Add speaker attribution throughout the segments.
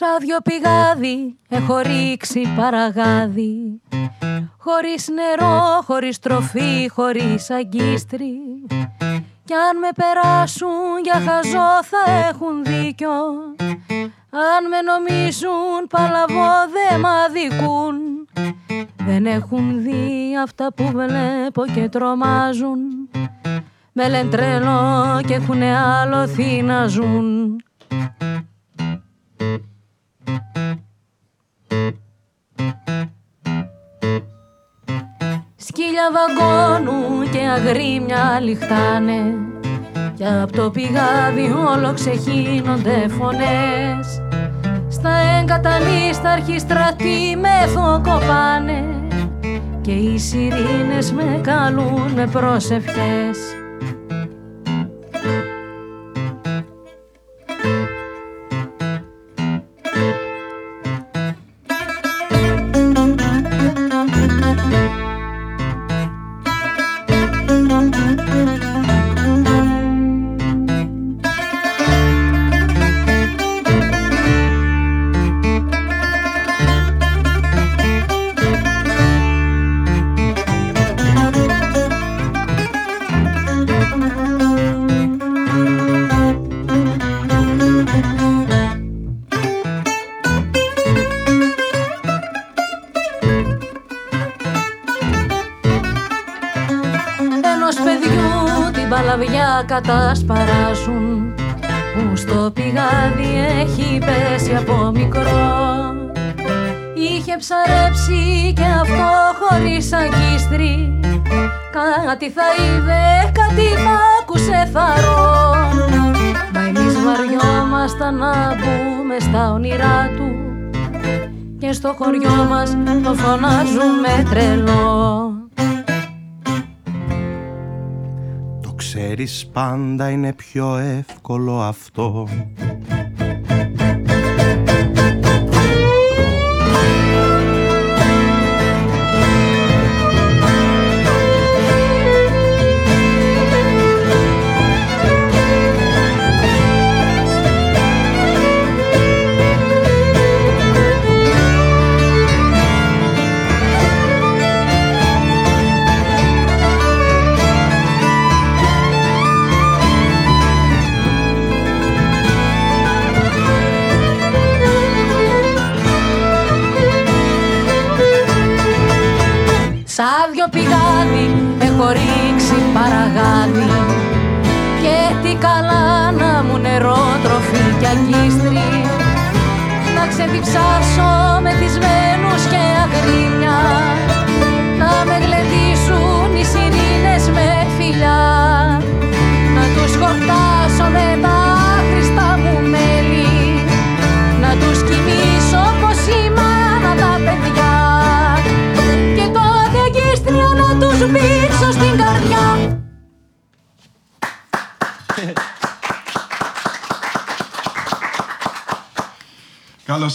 Speaker 1: Σαν δυο πηγάδι έχω ρίξει παραγάδι. Χωρίς νερό, χωρίς τροφή, χωρίς αγκίστρι. Κι αν με περάσουν για χαζό θα έχουν δίκιο. Αν με νομίζουν παλαβό δε μ' αδικούν. Δεν έχουν δει αυτά που βλέπω και τρομάζουν. Με λένε τρελό και έχουνε άλλο να ζουν Σκύλια βαγκώνουν και αγρίμια λιχτάνε. Κι απ' το πηγάδι όλο ξεχύνονται φωνές. Στα εγκαταλίστα αρχιστρατή με θοκοπάνε Και οι σιρήνες με καλούν με προσευχές ψαρέψει και αυτό χωρίς αγκίστρι Κάτι θα είδε, κάτι θα άκουσε θαρό Μα εμείς βαριόμασταν να μπούμε στα όνειρά του Και στο χωριό μας το φωνάζουμε τρελό.
Speaker 2: Ξέρεις πάντα είναι πιο εύκολο αυτό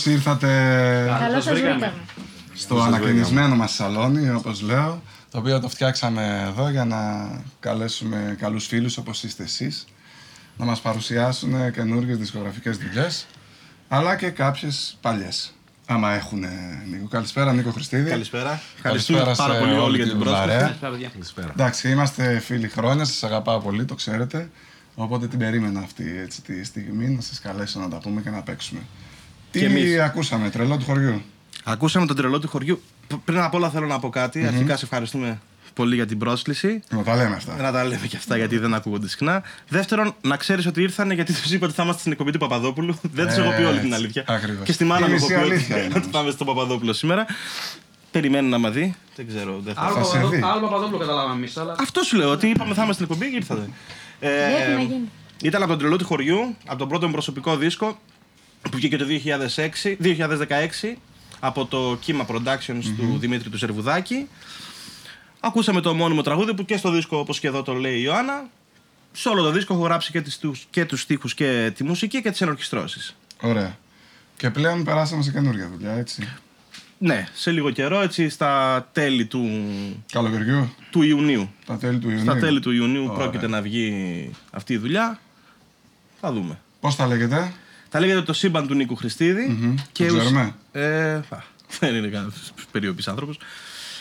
Speaker 3: ήρθατε
Speaker 1: Καλώς ήρθατε.
Speaker 3: στο ανακαινισμένο μας σαλόνι, όπως λέω, το οποίο το φτιάξαμε εδώ για να καλέσουμε καλούς φίλους όπως είστε εσείς, να μας παρουσιάσουν καινούργιες δισκογραφικές δουλειές, αλλά και κάποιες παλιές. Άμα έχουν Νίκο. Καλησπέρα, Νίκο Χριστίδη.
Speaker 4: Καλησπέρα.
Speaker 3: Καλησπέρα
Speaker 4: πάρα πολύ όλοι για την πρόσκληση.
Speaker 3: Καλησπέρα. Εντάξει, είμαστε φίλοι χρόνια, σας αγαπάω πολύ, το ξέρετε. Οπότε την περίμενα αυτή έτσι, τη στιγμή να σας καλέσω να τα πούμε και να παίξουμε. Τι εμείς. ακούσαμε, τρελό του χωριού.
Speaker 4: Ακούσαμε τον τρελό του χωριού. Πριν απ' όλα θέλω να πω κάτι. Αρχικά σε ευχαριστούμε πολύ για την πρόσκληση.
Speaker 3: Να τα λέμε αυτά.
Speaker 4: Να τα λέμε και αυτά γιατί δεν ακούγονται συχνά. Δεύτερον, να ξέρεις ότι ήρθανε γιατί τους είπα ότι θα είμαστε στην εκπομπή του Παπαδόπουλου. δεν τους έχω πει όλη την αλήθεια.
Speaker 3: Ακριβώς.
Speaker 4: Και στη μάνα μου έχω πει ότι πάμε στον Παπαδόπουλο σήμερα. Περιμένει να με δει. Δεν ξέρω. Δεν θα
Speaker 5: άλλο, άλλο Παπαδόπουλο καταλάβαμε εμείς. Αλλά...
Speaker 4: Αυτό σου λέω ότι είπαμε θα είμαστε στην εκπομπή και ήρθατε.
Speaker 1: Ε,
Speaker 4: ήταν από τον τρελό του χωριού, από τον πρώτο προσωπικό δίσκο που βγήκε το 2006, 2016 από το Κύμα Productions του Δημήτρη του Σερβουδάκη. Ακούσαμε το μόνιμο τραγούδι που και στο δίσκο όπως και εδώ το λέει η Ιωάννα. Σε όλο το δίσκο έχω γράψει και, τις, και τους στίχους και τη μουσική και τις ενορχιστρώσεις.
Speaker 3: Ωραία. Και πλέον περάσαμε σε καινούργια δουλειά, έτσι.
Speaker 4: Ναι, σε λίγο καιρό, έτσι στα τέλη του...
Speaker 3: Καλοκαιριού.
Speaker 4: Του Ιουνίου.
Speaker 3: Στα τέλη του Ιουνίου.
Speaker 4: Στα τέλη του Ιουνίου πρόκειται να βγει αυτή η δουλειά. Θα δούμε.
Speaker 3: Πώς θα λέγεται;
Speaker 4: Τα λέγεται το σύμπαν του Νίκου Χριστίδη.
Speaker 3: Το ξέρουμε.
Speaker 4: Ε, α, δεν είναι κανένας περίοπης άνθρωπος.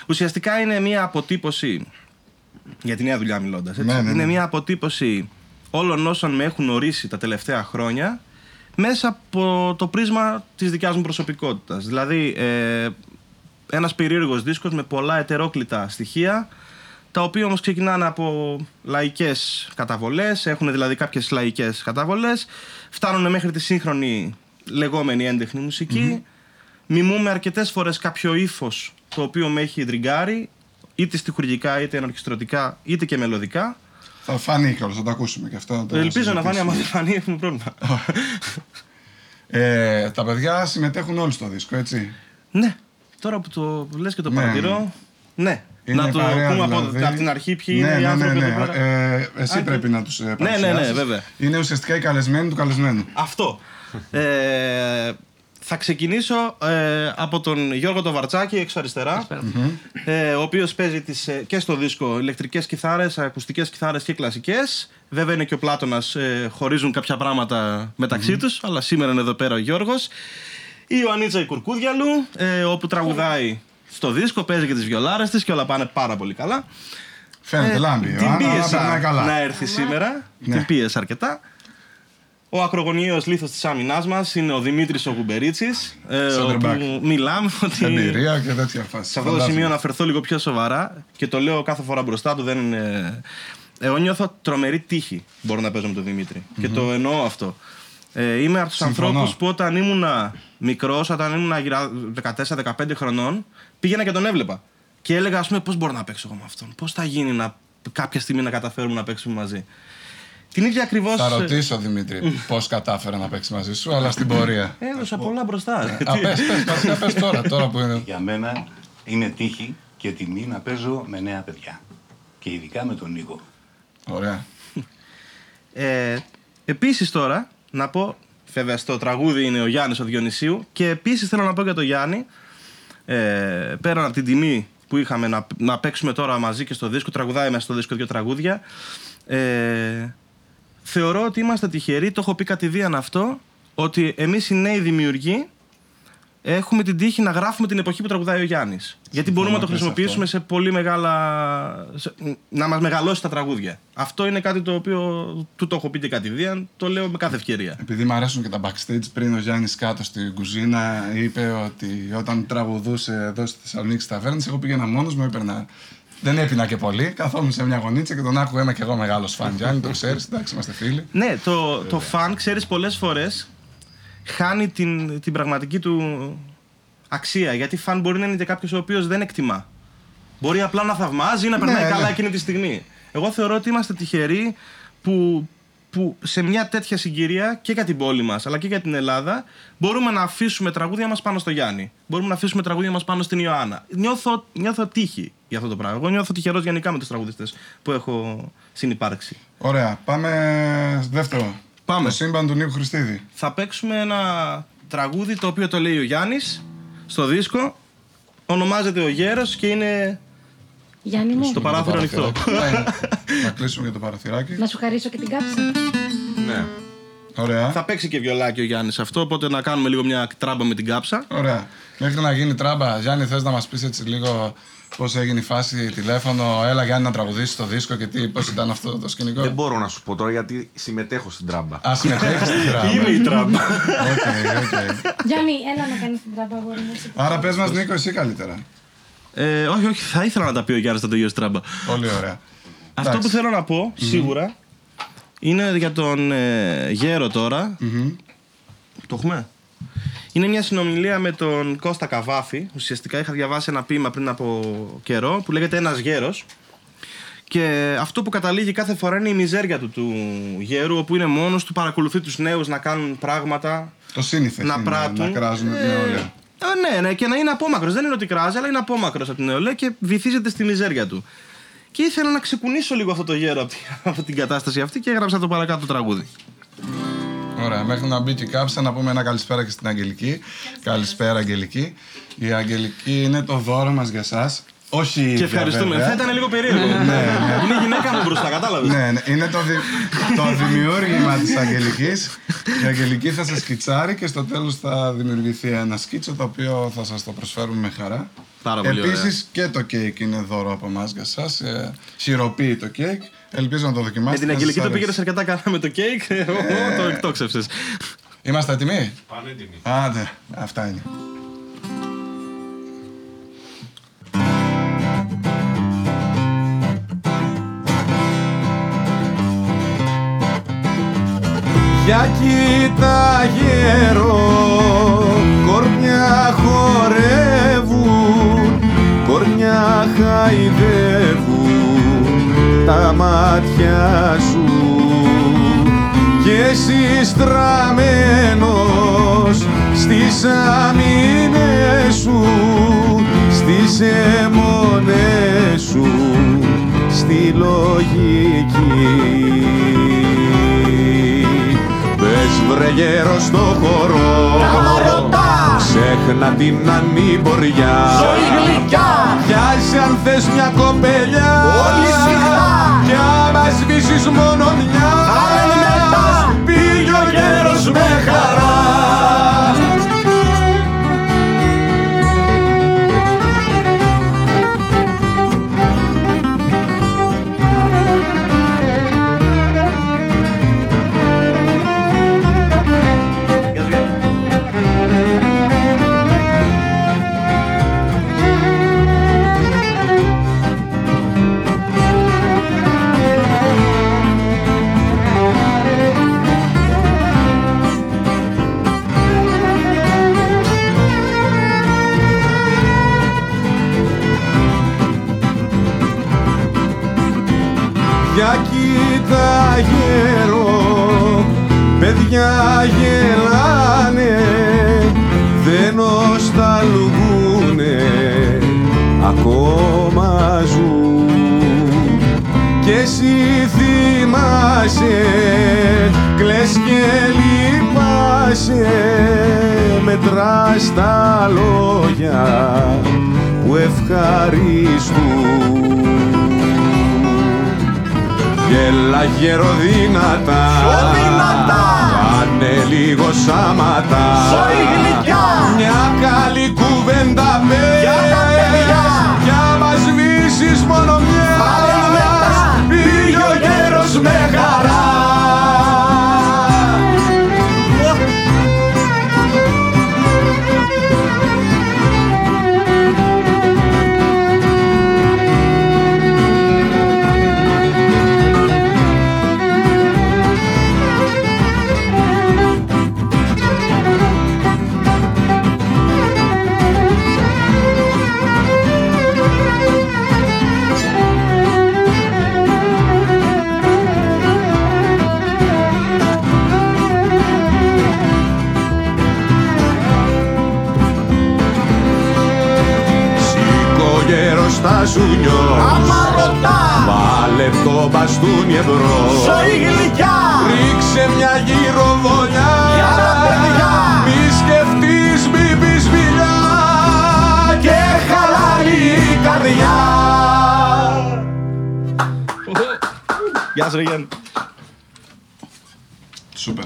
Speaker 4: Ουσιαστικά είναι μια αποτύπωση, για τη νέα δουλειά μιλώντας, έτσι.
Speaker 3: Ναι, ναι, ναι.
Speaker 4: είναι μια αποτύπωση όλων όσων με έχουν ορίσει τα τελευταία χρόνια μέσα από το πρίσμα της δικιάς μου προσωπικότητας. Δηλαδή, ε, ένας περίεργος δίσκος με πολλά ετερόκλητα στοιχεία, τα οποία όμως ξεκινάνε από λαϊκές καταβολές, έχουν δηλαδή κάποιες λαϊκές καταβολές, φτάνουν μέχρι τη σύγχρονη λεγόμενη έντεχνη μουσική, μιμούμε αρκετές φορές κάποιο ύφος το οποίο με έχει τριγκάρει, είτε στιχουργικά, είτε ενορχιστρωτικά, είτε και μελωδικά.
Speaker 3: Θα φανεί κιόλας, θα το ακούσουμε και αυτό. το
Speaker 4: Ελπίζω να φανεί, άμα
Speaker 3: συζητήσουμε.
Speaker 4: δεν φανεί έχουμε πρόβλημα.
Speaker 3: Ε, τα παιδιά συμμετέχουν όλοι στο δίσκο, έτσι;
Speaker 4: ναι, τώρα που το λες και το
Speaker 3: Ναι.
Speaker 4: παρατηρώ, ναι.
Speaker 3: Είναι
Speaker 4: να το
Speaker 3: παρέα,
Speaker 4: πούμε από,
Speaker 3: δηλαδή.
Speaker 4: από την αρχή ποιοι
Speaker 3: ναι,
Speaker 4: είναι οι
Speaker 3: ναι,
Speaker 4: άνθρωποι
Speaker 3: ναι,
Speaker 4: εδώ
Speaker 3: ναι.
Speaker 4: πέρα.
Speaker 3: Ε, εσύ
Speaker 4: Α,
Speaker 3: πρέπει
Speaker 4: και-
Speaker 3: να τους ε,
Speaker 4: ναι, ναι,
Speaker 3: παρουσιάσεις.
Speaker 4: βέβαια.
Speaker 3: Είναι ουσιαστικά οι καλεσμένοι του καλεσμένου.
Speaker 4: Αυτό. ε, θα ξεκινήσω ε, από τον Γιώργο το Βαρτσάκη, έξω αριστερά, ε, ο οποίος παίζει τις, ε, και στο δίσκο ηλεκτρικές κιθάρες, ακουστικές κιθάρες και κλασικές. Βέβαια είναι και ο Πλάτωνας, ε, χωρίζουν κάποια πράγματα μεταξύ τους, αλλά σήμερα είναι εδώ πέρα ο Γιώργος. Η Ιωαννίτσα η Κουρκούδιαλου, ε, όπου τραγουδάει στο δίσκο, παίζει και τις βιολάρες της και όλα πάνε πάρα πολύ καλά.
Speaker 3: Φαίνεται
Speaker 4: Ε,
Speaker 3: λάμπει.
Speaker 4: Την
Speaker 3: αλλά
Speaker 4: πίεσα
Speaker 3: περνάει καλά.
Speaker 4: να έρθει σήμερα.
Speaker 3: Ναι.
Speaker 4: Την πίεσα αρκετά. Ο ακρογωνιαίος λίθος της άμυνάς μας είναι ο Δημήτρης ο Γουμπερίτσης. Ε,
Speaker 3: Center back.
Speaker 4: όπου μιλάμε ότι...
Speaker 3: Εμπειρία και τέτοια φάση.
Speaker 4: Σε αυτό το σημείο να φερθώ λίγο πιο σοβαρά και το λέω κάθε φορά μπροστά του. Δεν είναι... Εγώ νιώθω τρομερή τύχη μπορώ να παίζω με τον δημητρη Και το εννοώ αυτό. Ε, είμαι από τους
Speaker 3: Συμφωνώ.
Speaker 4: ανθρώπους που όταν ήμουν μικρός, όταν ήμουν γύρω 14-15 χρονών, πήγαινα και τον έβλεπα. Και έλεγα, ας πούμε, πώς μπορώ να παίξω εγώ με αυτόν; Πώς θα γίνει να, κάποια στιγμή να καταφέρουμε να παίξουμε μαζί; Την ίδια ακριβώ.
Speaker 3: Θα ρωτήσω, Δημήτρη, πώς κατάφερε να παίξει μαζί σου, αλλά στην πορεία.
Speaker 4: Έδωσα πολλά μπροστά.
Speaker 3: Α, πες, πες, βασικά πες τώρα, τώρα που είναι.
Speaker 6: Για μένα είναι τύχη και τιμή να παίζω με νέα παιδιά. Και ειδικά με τον Νίκο.
Speaker 3: Ωραία.
Speaker 4: Ε, επίσης τώρα, να πω, βέβαια στο τραγούδι είναι ο Γιάννης ο Διονυσίου και επίσης θέλω να πω για τον Γιάννη, ε, πέραν από την τιμή που είχαμε να, να παίξουμε τώρα μαζί και στο δίσκο, τραγουδάει μέσα στο δίσκο δύο τραγούδια, ε, θεωρώ ότι είμαστε τυχεροί, το έχω πει κατηδίαν αυτό, ότι εμείς οι νέοι δημιουργοί έχουμε την τύχη να γράφουμε την εποχή που τραγουδάει ο Γιάννης. Γιατί μπορούμε να το
Speaker 3: πες
Speaker 4: χρησιμοποιήσουμε σε πολύ μεγάλα... σε- να μας μεγαλώσει τα τραγούδια. Αυτό είναι κάτι το οποίο του το έχω πει και κατηδίαν, το λέω με κάθε ευκαιρία.
Speaker 3: Επειδή μου αρέσουν και τα backstage, πριν ο Γιάννης κάτω στην κουζίνα είπε ότι όταν τραγουδούσε εδώ στη Θεσσαλονίκη στα Ταβέρνη, εγώ πήγαινα μόνος μου, έπαιρνα. Δεν έπινα και πολύ. Καθόμουν σε μια γωνίτσα και τον άκουγα. Είμαι και εγώ μεγάλος φαν. Γιάννη, το ξέρεις, εντάξει, είμαστε φίλοι.
Speaker 4: Ναι, το, το φαν, ξέρεις, πολλές φορές χάνει την, την πραγματική του αξία. Γιατί φαν μπορεί να είναι και κάποιος ο οποίος δεν εκτιμά. Μπορεί απλά να θαυμάζει ή να περνάει
Speaker 3: Ναι,
Speaker 4: καλά
Speaker 3: ναι.
Speaker 4: εκείνη τη στιγμή. Εγώ θεωρώ ότι είμαστε τυχεροί που, που σε μια τέτοια συγκυρία και για την πόλη μας αλλά και για την Ελλάδα μπορούμε να αφήσουμε τραγούδια μας πάνω στο Γιάννη. Μπορούμε να αφήσουμε τραγούδια μας πάνω στην Ιωάννα. Νιώθω, νιώθω τύχη για αυτό το πράγμα. Εγώ νιώθω τυχερός γενικά με τους τραγουδιστές που έχω συνυπάρξει.
Speaker 3: Ωραία, πάμε δεύτερο.
Speaker 4: Πάμε.
Speaker 3: Το σύμπαν του Νίκου Χριστίδη.
Speaker 4: θα παίξουμε ένα τραγούδι το οποίο το λέει ο Γιάννης στο δίσκο. Ονομάζεται Ο Γέρος και είναι
Speaker 1: Γιάννη μου,
Speaker 4: στο παράθυρο ανοιχτό.
Speaker 3: Ναι, Θα κλείσουμε για το παραθυράκι.
Speaker 1: να σου χαρίσω και την κάψα.
Speaker 7: Ναι.
Speaker 3: Ωραία.
Speaker 4: θα παίξει και βιολάκι ο Γιάννης αυτό, οπότε να κάνουμε λίγο μια τράμπα με την κάψα.
Speaker 3: Ωραία. Μέχρι να γίνει τράμπα, Γιάννη, θες να μας πεις έτσι λίγο πώς έγινε η φάση τηλέφωνο. Έλα, Γιάννη, να τραγουδήσεις το δίσκο και τι, πώς ήταν αυτό το σκηνικό;
Speaker 7: Δεν μπορώ να σου πω τώρα γιατί συμμετέχω στην τράμπα.
Speaker 3: Α συμμετέχεις στην τράμπα.
Speaker 4: Είμαι η τράμπα.
Speaker 3: Οκ, οκ.
Speaker 1: Γιάννη, έλα να κάνεις την τράμπα, αγόρι μου.
Speaker 3: Άρα πες μας, Νίκο, εσύ καλύτερα.
Speaker 4: ε, όχι, όχι, θα ήθελα να τα πει ο Γιάννης να τελειώσει τράμπα.
Speaker 3: Πολύ ωραία.
Speaker 4: Αυτό που
Speaker 3: Εντάξει.
Speaker 4: θέλω να πω, σίγουρα, είναι για τον ε, Γέρο τώρα. Το έχουμε; Είναι μια συνομιλία με τον Κώστα Καβάφη. Ουσιαστικά είχα διαβάσει ένα ποίημα πριν από καιρό που λέγεται Ένας γέρος. Και αυτό που καταλήγει κάθε φορά είναι η μιζέρια του του γέρου, όπου είναι μόνος του, παρακολουθεί τους νέους να κάνουν πράγματα.
Speaker 3: Το σύνηθες
Speaker 4: Να
Speaker 3: να,
Speaker 4: πράττουν.
Speaker 3: να κράζουν την
Speaker 4: Ε,
Speaker 3: νεολαία.
Speaker 4: ε, ναι, ναι, και να είναι απόμακρος. Δεν είναι ότι κράζει, αλλά είναι απόμακρος από την νεολαία και βυθίζεται στη μιζέρια του. Και ήθελα να ξεκουνήσω λίγο αυτό το γέρο από, τη- από την κατάσταση αυτή και έγραψα το παρακάτω τραγούδι.
Speaker 3: Ωραία, μέχρι να μπει και η κάψα να πούμε ένα καλησπέρα και στην Αγγελική. Καλησπέρα, Αγγελική. Η Αγγελική είναι το δώρο μας για εσά. Όχι.
Speaker 4: Και ευχαριστούμε.
Speaker 3: βέβαια.
Speaker 4: Θα ήταν λίγο περίεργο. Είναι η γυναίκα μου μπροστά, κατάλαβες;
Speaker 3: Ναι, ναι, είναι το, δι... το δημιούργημα της Αγγελικής. Η Αγγελική θα σας σκιτσάρει και στο τέλος θα δημιουργηθεί ένα σκίτσο το οποίο θα σας το προσφέρουμε με χαρά.
Speaker 4: Πάρα πολύ ωραία.
Speaker 3: Επίσης και το κέικ είναι δώρο από εμάς για εσάς. Ε, Χειροποίητο κέικ. Ελπίζω να το
Speaker 4: Με
Speaker 3: δοκιμάσετε.
Speaker 4: την
Speaker 3: θα
Speaker 4: Αγγελική
Speaker 3: σας
Speaker 4: το πήγαινες
Speaker 3: αρέσει.
Speaker 4: αρκετά καλά με το κέικ. Ω, Το εκτόξευσες.
Speaker 3: Είμαστε έτοιμοι;
Speaker 7: Πανέτοιμη.
Speaker 3: Άντε, αυτά είναι.
Speaker 2: Για κοίτα γέρο, κορμιά χορεύουν, κορμιά χαϊδεύουν τα μάτια σου και εσύ στραμμένος στις αμήνες σου, στις αιμονές σου, στη λογική. Πες βρε γέρο στο χώρο Ξέχνα την ανήμπορια Πιάσε αν θες μια κοπελιά Κι άμα σβήσεις μόνο μια. Πήγε ο γέρος με χαρά παιδιά γελάνε, δεν νοσταλγούνε, ακόμα ζουν. Και εσύ θυμάσαι, κλαις και λυπάσαι, μετράς τα λόγια που ευχαριστούν. Γέλα γέρο δυνατά Κάνε λίγο σάματα Μια καλή Βάλε το μπαστούνι εμπρό Ρίξε μια γυροβολιά Μη σκεφτείς μη πεις μιλιά Και χαλάει η καρδιά
Speaker 4: Γεια σου, ρε Γιάννη.
Speaker 3: Σούπερ.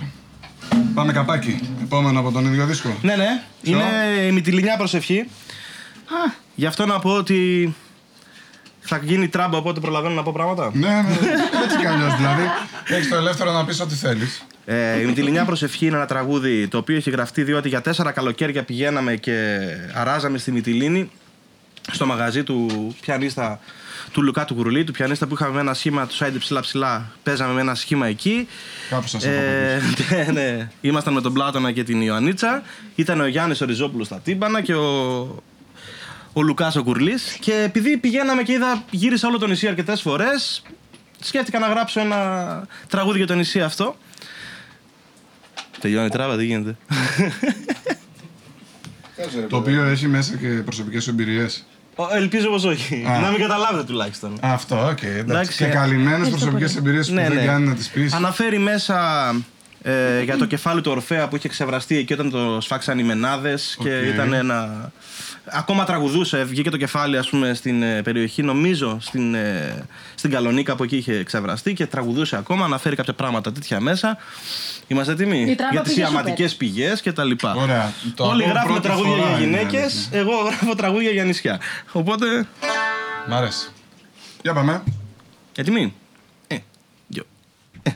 Speaker 3: Πάμε καπάκι. Επόμενο από τον ίδιο δίσκο.
Speaker 4: Ναι, ναι. Είναι η μυτιλινιά προσευχή. Α, Γι' αυτό να πω ότι θα γίνει τράμπα, οπότε προλαβαίνω να πω πράγματα;
Speaker 3: Ναι, ναι, έτσι κι αλλιώς δηλαδή. Έχεις το ελεύθερο να πεις ό,τι θέλεις.
Speaker 4: Ε, η Μυτιλινιά Προσευχή είναι ένα τραγούδι το οποίο έχει γραφτεί διότι για τέσσερα καλοκαίρια πηγαίναμε και αράζαμε στη Μυτιλίνη στο μαγαζί του πιανίστα του Λουκά του Κουρουλή, του πιανίστα που είχαμε με ένα σχήμα του Σάιντε ψηλά ψηλά. Παίζαμε με ένα σχήμα εκεί.
Speaker 3: Κάπου σας έχω
Speaker 4: Ε, ναι, ναι. Ήμασταν με τον Πλάτωνα και την Ιωαννίτσα. Ήταν ο Γιάννης Οριζόπουλος στα τύμπανα και ο, ο Λουκάς ο Κουρλής. Και επειδή πηγαίναμε και είδα, γύρισα όλο το νησί αρκετές φορές, σκέφτηκα να γράψω ένα τραγούδι για το νησί αυτό. Τελειώνει η τράμπα, τι γίνεται.
Speaker 3: Το οποίο έχει μέσα και προσωπικές εμπειρίες.
Speaker 4: Ο, Ελπίζω πως όχι.
Speaker 3: Α.
Speaker 4: Να μην καταλάβετε τουλάχιστον.
Speaker 3: Αυτό, οκ. εντάξει.
Speaker 4: Εντάξει.
Speaker 3: Και καλυμμένες προσωπικές εμπειρίες που
Speaker 4: Ναι,
Speaker 3: δεν
Speaker 4: ναι.
Speaker 3: κάνει να τις πεις.
Speaker 4: Αναφέρει μέσα ε, για το κεφάλι του Ορφέα που είχε ξεβραστεί εκεί όταν το σφάξαν οι μαινάδες και
Speaker 3: Οκ.
Speaker 4: ήταν ένα ακόμα τραγουδούσε, βγήκε το κεφάλι ας πούμε στην ε, περιοχή, νομίζω στην, ε, στην Καλονίκα που εκεί είχε ξεβραστεί και τραγουδούσε ακόμα, αναφέρει κάποια πράγματα τέτοια μέσα. Είμαστε έτοιμοι
Speaker 1: Η τράμπα
Speaker 4: για τις
Speaker 1: πήγε
Speaker 4: ιαματικές πηγές και τα λοιπά.
Speaker 3: Ωραία. Το
Speaker 4: Όλοι
Speaker 3: ακούω
Speaker 4: γράφουμε
Speaker 3: πρώτη
Speaker 4: τραγούδια
Speaker 3: φορά,
Speaker 4: για
Speaker 3: είναι
Speaker 4: γυναίκες,
Speaker 3: αλήθεια.
Speaker 4: εγώ γράφω τραγούδια για νησιά. Οπότε,
Speaker 3: Μ' αρέσει. Για πάμε.
Speaker 4: έτοιμοι; Ε, δυο, ε,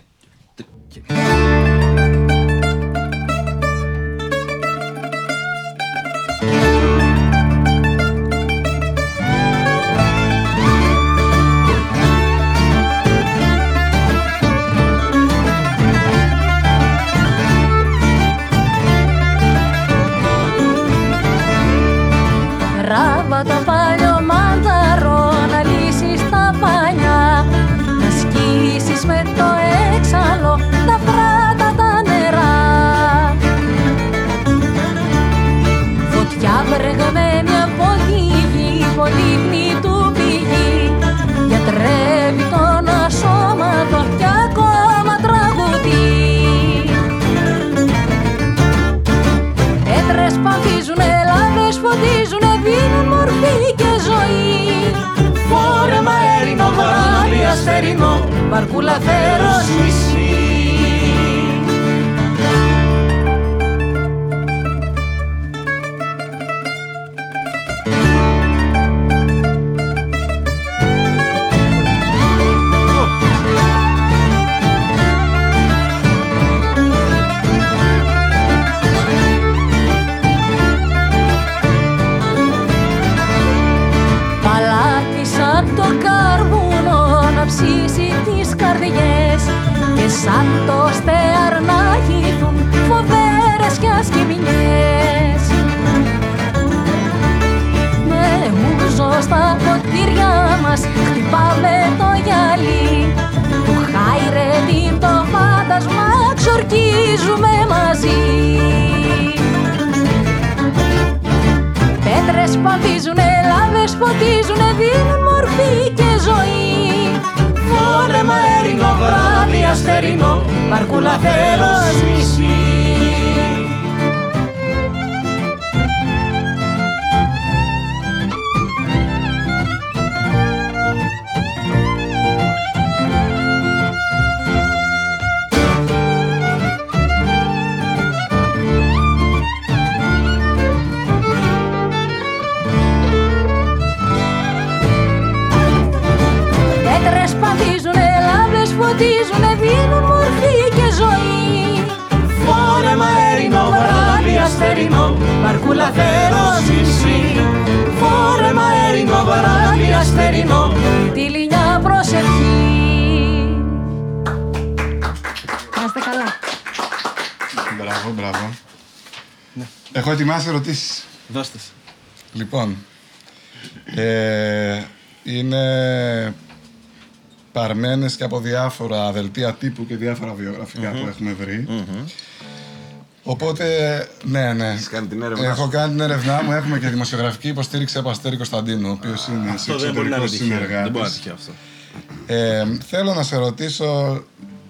Speaker 1: αστερινό, βαρκούλα θέρος νησί. Μας χτυπάμε το γυαλί του χάιρε την το φάντασμα ξορκίζουμε μαζί. Πέτρες παμφίζουνε, λάβες φωτίζουνε, δίνουν μορφή και ζωή. Φόρεμα έρινο, βράδυ αστερινό, βαρκούλα θέρος νησί. Βαρκούλα θέρος νησί. Φόρεμα έρινο, βράδυ αστερινό, τη λινιά προσευχή. Να είστε καλά.
Speaker 3: Μπράβο, μπράβο. Έχω ετοιμάσει ερωτήσεις.
Speaker 4: Δώστε. σε.
Speaker 3: Λοιπόν, ε, είναι παρμένες και από διάφορα δελτία τύπου και διάφορα βιογραφικά που έχουμε βρει. Οπότε, ναι, ναι.
Speaker 7: Έχεις κάνει την έρευνά
Speaker 3: Έχω
Speaker 7: σου.
Speaker 3: κάνει την έρευνά μου. Έχουμε και δημοσιογραφική υποστήριξη από Αστέρη Κωνσταντίνου, ο οποίος είναι
Speaker 4: Αυτό δεν μπορεί να είναι
Speaker 3: εξωτερικό
Speaker 4: τυχαίο. Δεν μπορεί να είναι
Speaker 3: συνεργάτη.
Speaker 4: τυχαίο αυτό.
Speaker 3: Ε, θέλω να σε ρωτήσω,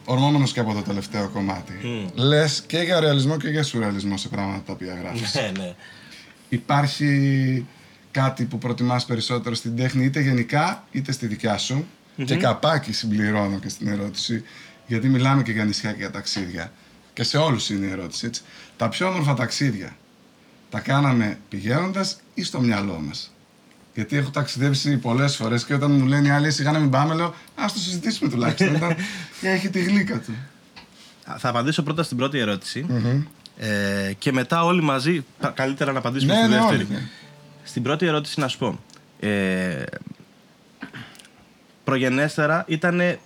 Speaker 3: ορμόμενος και από το τελευταίο κομμάτι. Λες και για ρεαλισμό και για σουρεαλισμό σε πράγματα τα οποία γράφεις.
Speaker 4: Ναι, ναι.
Speaker 3: Υπάρχει κάτι που προτιμάς περισσότερο στην τέχνη, είτε γενικά είτε στη δικιά σου; Και καπάκι συμπληρώνω και στην ερώτηση, γιατί μιλάμε και για νησιά και για ταξίδια. Και σε όλους είναι η ερώτηση, έτσι. Τα πιο όμορφα ταξίδια τα κάναμε πηγαίνοντας ή στο μυαλό μας; Γιατί έχω ταξιδέψει πολλές φορές και όταν μου λένε οι άλλοι, σιγά να μην πάμε, λέω Α το συζητήσουμε τουλάχιστον. Ήταν, έχει τη γλύκα του.
Speaker 4: Θα απαντήσω πρώτα στην πρώτη ερώτηση. Ε, και μετά όλοι μαζί, πα- καλύτερα να απαντήσουμε
Speaker 3: Ναι,
Speaker 4: στη
Speaker 3: ναι,
Speaker 4: δεύτερη.
Speaker 3: όλοι, ναι.
Speaker 4: Στην πρώτη ερώτηση να σου πω. Ε, προγενέστερα ήταν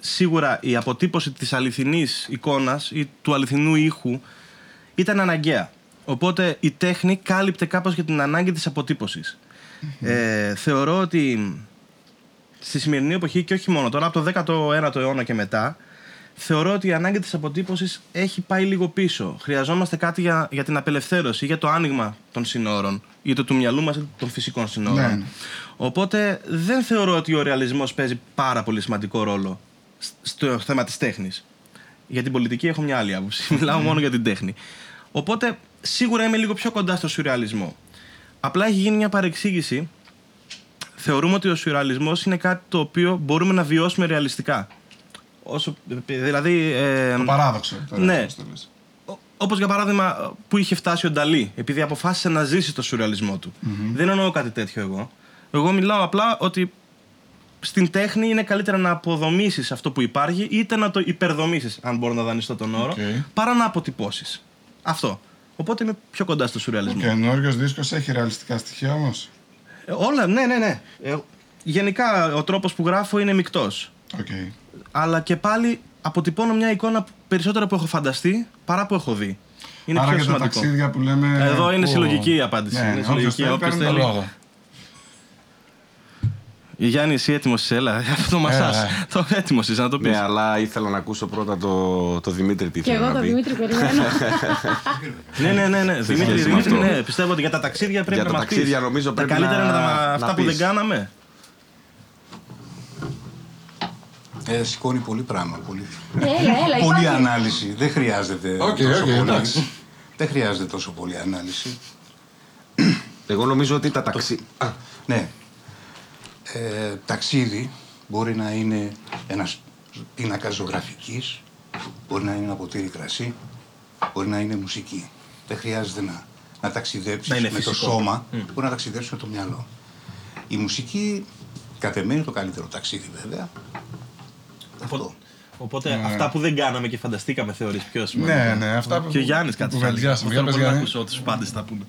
Speaker 4: σίγουρα η αποτύπωση της αληθινής εικόνας ή του αληθινού ήχου ήταν αναγκαία. Οπότε η τέχνη κάλυπτε κάπως για την ανάγκη της αποτύπωσης. Ε, θεωρώ ότι στη σημερινή εποχή και όχι μόνο τώρα, από το 19ο αιώνα και μετά, θεωρώ ότι η ανάγκη της αποτύπωσης έχει πάει λίγο πίσω. Χρειαζόμαστε κάτι για, για την απελευθέρωση, για το άνοιγμα των συνόρων, είτε του μυαλού μας είτε των φυσικών συνόρων.
Speaker 3: Ναι.
Speaker 4: Οπότε δεν θεωρώ ότι ο ρεαλισμός παίζει πάρα πολύ σημαντικό ρόλο σ- στο θέμα της τέχνης. Για την πολιτική έχω μια άλλη άποψη. Μιλάω μόνο για την τέχνη. Οπότε σίγουρα είμαι λίγο πιο κοντά στο σουρεαλισμό. Απλά έχει γίνει μια παρεξήγηση. Θεωρούμε ότι ο σουρεαλισμός είναι κάτι το οποίο μπορούμε να βιώσουμε ρεαλιστικά. Όσο, δηλαδή... ε,
Speaker 3: Το παράδοξο. τώρα,
Speaker 4: ναι.
Speaker 3: πώς το λες.
Speaker 4: Όπως για παράδειγμα που είχε φτάσει ο Νταλή, επειδή αποφάσισε να ζήσει το σουρεαλισμό του. Δεν εννοώ κάτι τέτοιο εγώ. Εγώ μιλάω απλά ότι στην τέχνη είναι καλύτερα να αποδομήσεις αυτό που υπάρχει είτε να το υπερδομήσεις, αν μπορώ να δανειστώ τον όρο,
Speaker 3: Οκ.
Speaker 4: παρά να αποτυπώσεις. Αυτό. Οπότε είμαι πιο κοντά στο
Speaker 3: Ο
Speaker 4: σουρεαλισμό.
Speaker 3: καινούριο δίσκος έχει ρεαλιστικά στοιχεία όμως;
Speaker 4: Ε, όλα, ναι, ναι, ναι. Ε, γενικά ο τρόπος που γράφω είναι μεικτός.
Speaker 3: Οκ.
Speaker 4: Αλλά και πάλι αποτυπώνω μια εικόνα που- περισσότερο που έχω φανταστεί παρά που έχω δει. Είναι
Speaker 3: Άρα
Speaker 4: πιο
Speaker 3: και τα
Speaker 4: σημαντικό.
Speaker 3: ταξίδια που λέμε.
Speaker 4: Εδώ είναι
Speaker 3: που-
Speaker 4: συλλογική η απάντηση.
Speaker 3: Ναι,
Speaker 4: Είναι
Speaker 3: ναι,
Speaker 4: συλλογική.
Speaker 3: όποιος θέλει,
Speaker 4: Όποιος
Speaker 3: παίρνει το
Speaker 4: θέλει.
Speaker 3: Λόγο.
Speaker 4: Γιάννη, εσύ έτοιμος είσαι, έλα. Αυτό το μασά.
Speaker 3: Έλα.
Speaker 4: Το έτοιμος είσαι να το πεις.
Speaker 7: Ναι, αλλά ήθελα να ακούσω πρώτα το, το Δημήτρη τι
Speaker 1: Και
Speaker 7: ήθελε
Speaker 1: εγώ
Speaker 7: να
Speaker 1: τον
Speaker 7: πει.
Speaker 1: Δημήτρη περιμένω.
Speaker 4: Ναι, ναι, ναι. ναι. Δημήτρη,
Speaker 7: σχέση με
Speaker 4: Δημήτρη,
Speaker 7: αυτό.
Speaker 4: ναι. Πιστεύω ότι για τα ταξίδια πρέπει
Speaker 7: Για
Speaker 4: να
Speaker 7: τα
Speaker 4: μας πεις.
Speaker 7: ταξίδια νομίζω πρέπει
Speaker 4: Τα καλύτερα
Speaker 7: να-
Speaker 4: είναι τα,
Speaker 7: να
Speaker 4: αυτά που
Speaker 7: πεις.
Speaker 4: δεν κάναμε.
Speaker 6: Ε, σηκώνει πολύ πράγμα. Πολύ,
Speaker 1: Έλα, έλα,
Speaker 6: πολύ
Speaker 1: υπάρχει.
Speaker 6: ανάλυση. Δεν χρειάζεται
Speaker 3: Οκ,
Speaker 6: τόσο
Speaker 3: οκ,
Speaker 6: πολύ.
Speaker 3: εντάξει.
Speaker 6: Δεν χρειάζεται τόσο πολύ ανάλυση.
Speaker 7: Εγώ νομίζω ότι τα ταξίδια.
Speaker 6: Ναι. Ε, ταξίδι μπορεί να είναι ένας πίνακα ζωγραφικής, μπορεί να είναι ένα ποτήρι κρασί, μπορεί να είναι μουσική. Δεν χρειάζεται να, να ταξιδέψεις
Speaker 4: Να είναι
Speaker 6: με το
Speaker 4: φυσικό.
Speaker 6: σώμα, μπορεί να ταξιδέψεις με το μυαλό. Η μουσική, κατ' εμέ, είναι το καλύτερο ταξίδι βέβαια. Αυτό.
Speaker 4: Οπότε αυτά που δεν κάναμε και φανταστήκαμε θεωρείς πιο
Speaker 3: Ναι,
Speaker 4: σημαντικά.
Speaker 3: ναι, αυτά που.
Speaker 4: Και ο Γιάννης κάτι θα έλεγε.
Speaker 3: κουβεντιάσαμε.
Speaker 4: Αυτό
Speaker 3: Για πες,
Speaker 4: θέλω να
Speaker 3: Γιάννη.
Speaker 4: ακούσω τους πάντες τα πούμε.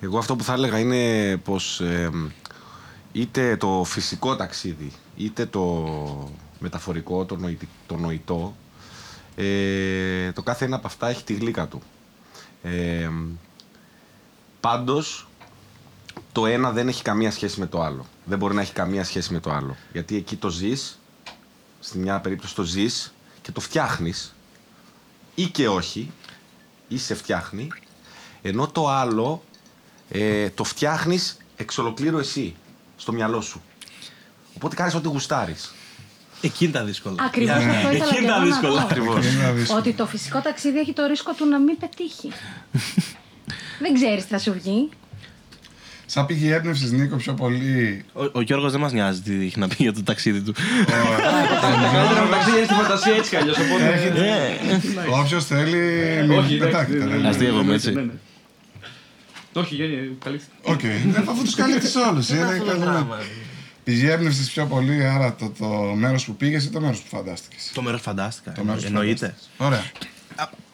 Speaker 7: Εγώ αυτό που θα έλεγα είναι πως ε, είτε το φυσικό ταξίδι, είτε το μεταφορικό, το, νοητι- το νοητό, ε, το κάθε ένα από αυτά έχει τη γλύκα του. Ε, πάντως, το ένα δεν έχει καμία σχέση με το άλλο. Δεν μπορεί να έχει καμία σχέση με το άλλο. Γιατί εκεί το ζεις, στη μια περίπτωση το ζεις και το φτιάχνεις ή και όχι, ή σε φτιάχνει, ενώ το άλλο ε, το φτιάχνεις εξ ολοκλήρου εσύ, στο μυαλό σου. Οπότε κάνεις ό,τι γουστάρεις.
Speaker 4: Εκεί είναι τα δύσκολα.
Speaker 1: Ακριβώς
Speaker 4: Για-
Speaker 1: αυτό ήθελα
Speaker 4: Εκεί
Speaker 1: και
Speaker 4: είναι τα
Speaker 1: εγώ να
Speaker 4: δύσκολα.
Speaker 1: πω.
Speaker 7: Ακριβώς.
Speaker 3: Είναι αδύσκολο.
Speaker 1: Ότι το φυσικό ταξίδι έχει το ρίσκο του να μην πετύχει. Δεν ξέρεις τι θα σου βγει.
Speaker 3: Σαν πηγή έμπνευσης, Νίκο, πιο πολύ.
Speaker 4: Ο, ο Γιώργος δεν μας νοιάζει τι έχει να πει για το ταξίδι του.
Speaker 5: Καλύτερα να ταξίδι είναι στη φαντασία έτσι κι αλλιώς, οπότε...
Speaker 3: Όποιο θέλει.
Speaker 5: Όχι,
Speaker 3: μην πετάχεται.
Speaker 5: εντάξει,
Speaker 3: δεν
Speaker 5: ναι,
Speaker 4: Αστειεύομαι,
Speaker 5: ναι,
Speaker 4: έτσι.
Speaker 5: Ναι, ναι. Όχι, Γιάννη, καλή.
Speaker 3: Οκ, ναι, αφού τους καλύπτεις όλους. Πηγή έμπνευσης πιο πολύ, άρα το, το μέρος που πήγες ή το μέρος που φαντάστηκες;
Speaker 4: Το μέρος φαντάστηκα.
Speaker 3: Το μέρος που
Speaker 4: Εννοείται.
Speaker 3: φαντάστηκες. Ωραία.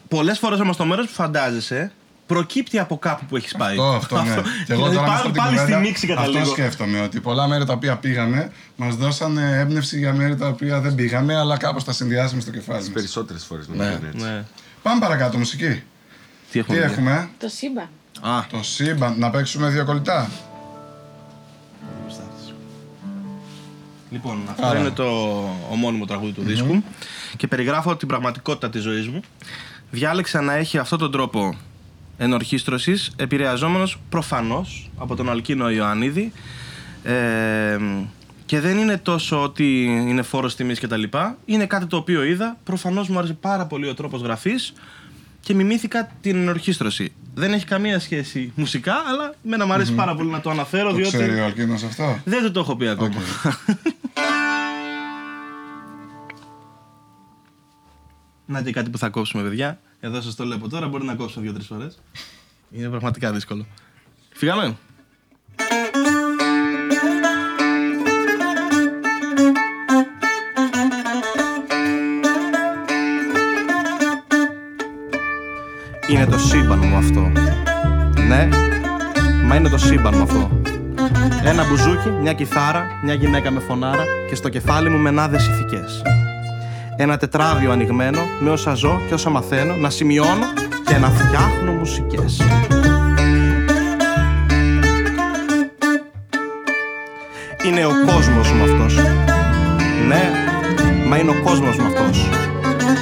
Speaker 4: Πολλές φορές όμως το μέρος που φαντάζεσαι προκύπτει από κάπου που έχεις πάει.
Speaker 3: Αυτό, αυτό, ναι. Και εγώ
Speaker 4: Δηλαδή,
Speaker 3: τώρα με
Speaker 4: πάλι,
Speaker 3: αυτή την
Speaker 4: πάλι στη
Speaker 3: κουβέντα,
Speaker 4: μίξη
Speaker 3: Αυτό
Speaker 4: καταλήγω.
Speaker 3: σκέφτομαι, ότι πολλά μέρη τα οποία πήγαμε μας δώσανε έμπνευση για μέρη τα οποία δεν πήγαμε, αλλά κάπως τα συνδυάσαμε στο κεφάλι
Speaker 7: Τις
Speaker 3: μας.
Speaker 7: περισσότερες φορές νομίζω είναι έτσι.
Speaker 4: Ναι.
Speaker 3: Πάμε παρακάτω, μουσική.
Speaker 4: Τι έχουμε.
Speaker 3: Τι
Speaker 4: δει;
Speaker 3: έχουμε,
Speaker 1: Το σύμπαν.
Speaker 4: Α,
Speaker 3: το σύμπαν, να παίξουμε δύο κολλητά.
Speaker 4: Λοιπόν, αυτό
Speaker 3: Άρα.
Speaker 4: είναι το ομώνυμο τραγούδι του δίσκου και περιγράφω την πραγματικότητα της ζωής μου. Διάλεξα να έχει αυτόν τον τρόπο ενορχίστρωσης, επηρεαζόμενος προφανώς από τον Αλκίνο Ιωαννίδη ε, και δεν είναι τόσο ότι είναι φόρος τιμής και τα λοιπά. Είναι κάτι το οποίο είδα. Προφανώς μου άρεσε πάρα πολύ ο τρόπος γραφής και μιμήθηκα την ενορχίστρωση. Δεν έχει καμία σχέση μουσικά, αλλά μένα μου αρεσει πάρα πολύ να το αναφέρω
Speaker 3: Το
Speaker 4: διότι
Speaker 3: ξέρει ο Αλκίνος αυτό;
Speaker 4: δεν του το έχω πει ακόμα. Να και κάτι που θα κόψουμε, παιδιά. Εδώ σας το λέω από τώρα. Μπορεί να κόψουμε δύο-τρεις φορές. Είναι πραγματικά δύσκολο. Φύγαμε. Είναι το σύμπαν μου αυτό. Ναι, μα είναι το σύμπαν μου αυτό. Ένα μπουζούκι, μια κιθάρα, μια γυναίκα με φωνάρα και στο κεφάλι μου μενάδες ηθικές. Ένα τετράδιο ανοιγμένο με όσα ζω και όσα μαθαίνω να σημειώνω και να φτιάχνω μουσικές. Είναι ο κόσμος μου αυτός. Ναι, μα είναι ο κόσμος μου αυτός.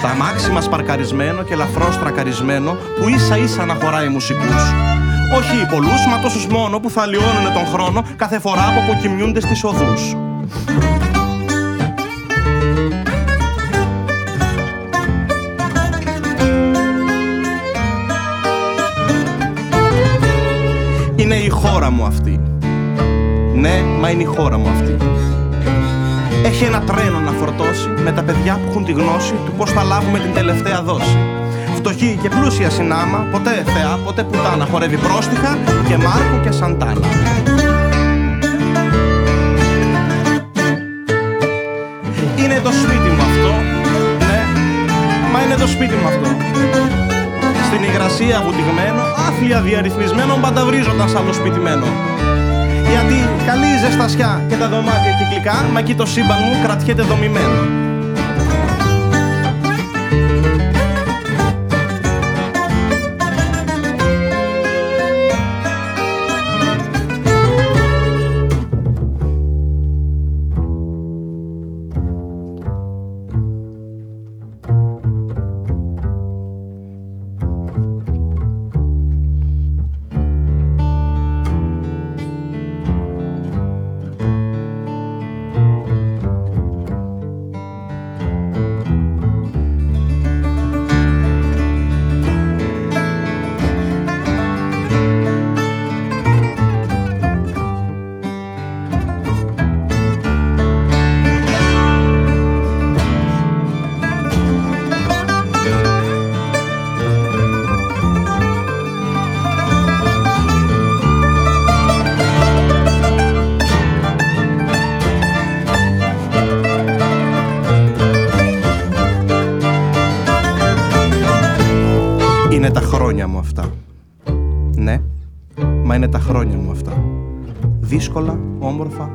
Speaker 4: Τα αμάξι μας παρκαρισμένο και ελαφρώς τρακαρισμένο που ίσα ίσα να χωράει μουσικούς. Όχι πολλούς, μα τόσους μόνο που θα λιώνουν τον χρόνο κάθε φορά που αποκοιμιούνται στις οδούς. Είναι η χώρα μου μα είναι η χώρα μου αυτή. Έχει ένα τρένο να φορτώσει με τα παιδιά που έχουν τη γνώση του πώς θα λάβουμε την τελευταία δόση. Φτωχή και πλούσια συνάμα, ποτέ θεά, ποτέ πουτάνα. Χορεύει πρόστιχα και Μάρκο και Σαντάνα. Είναι το σπίτι μου αυτό, ναι, μα είναι το σπίτι μου αυτό. Στην υγρασία βουτυγμένο, άθλια διαρρυθμισμένο, μπανταβρίζονταν σαν το σπίτι ζεστασιά και τα δωμάτια κυκλικά, μα εκεί το σύμπαν μου κρατιέται δομημένο.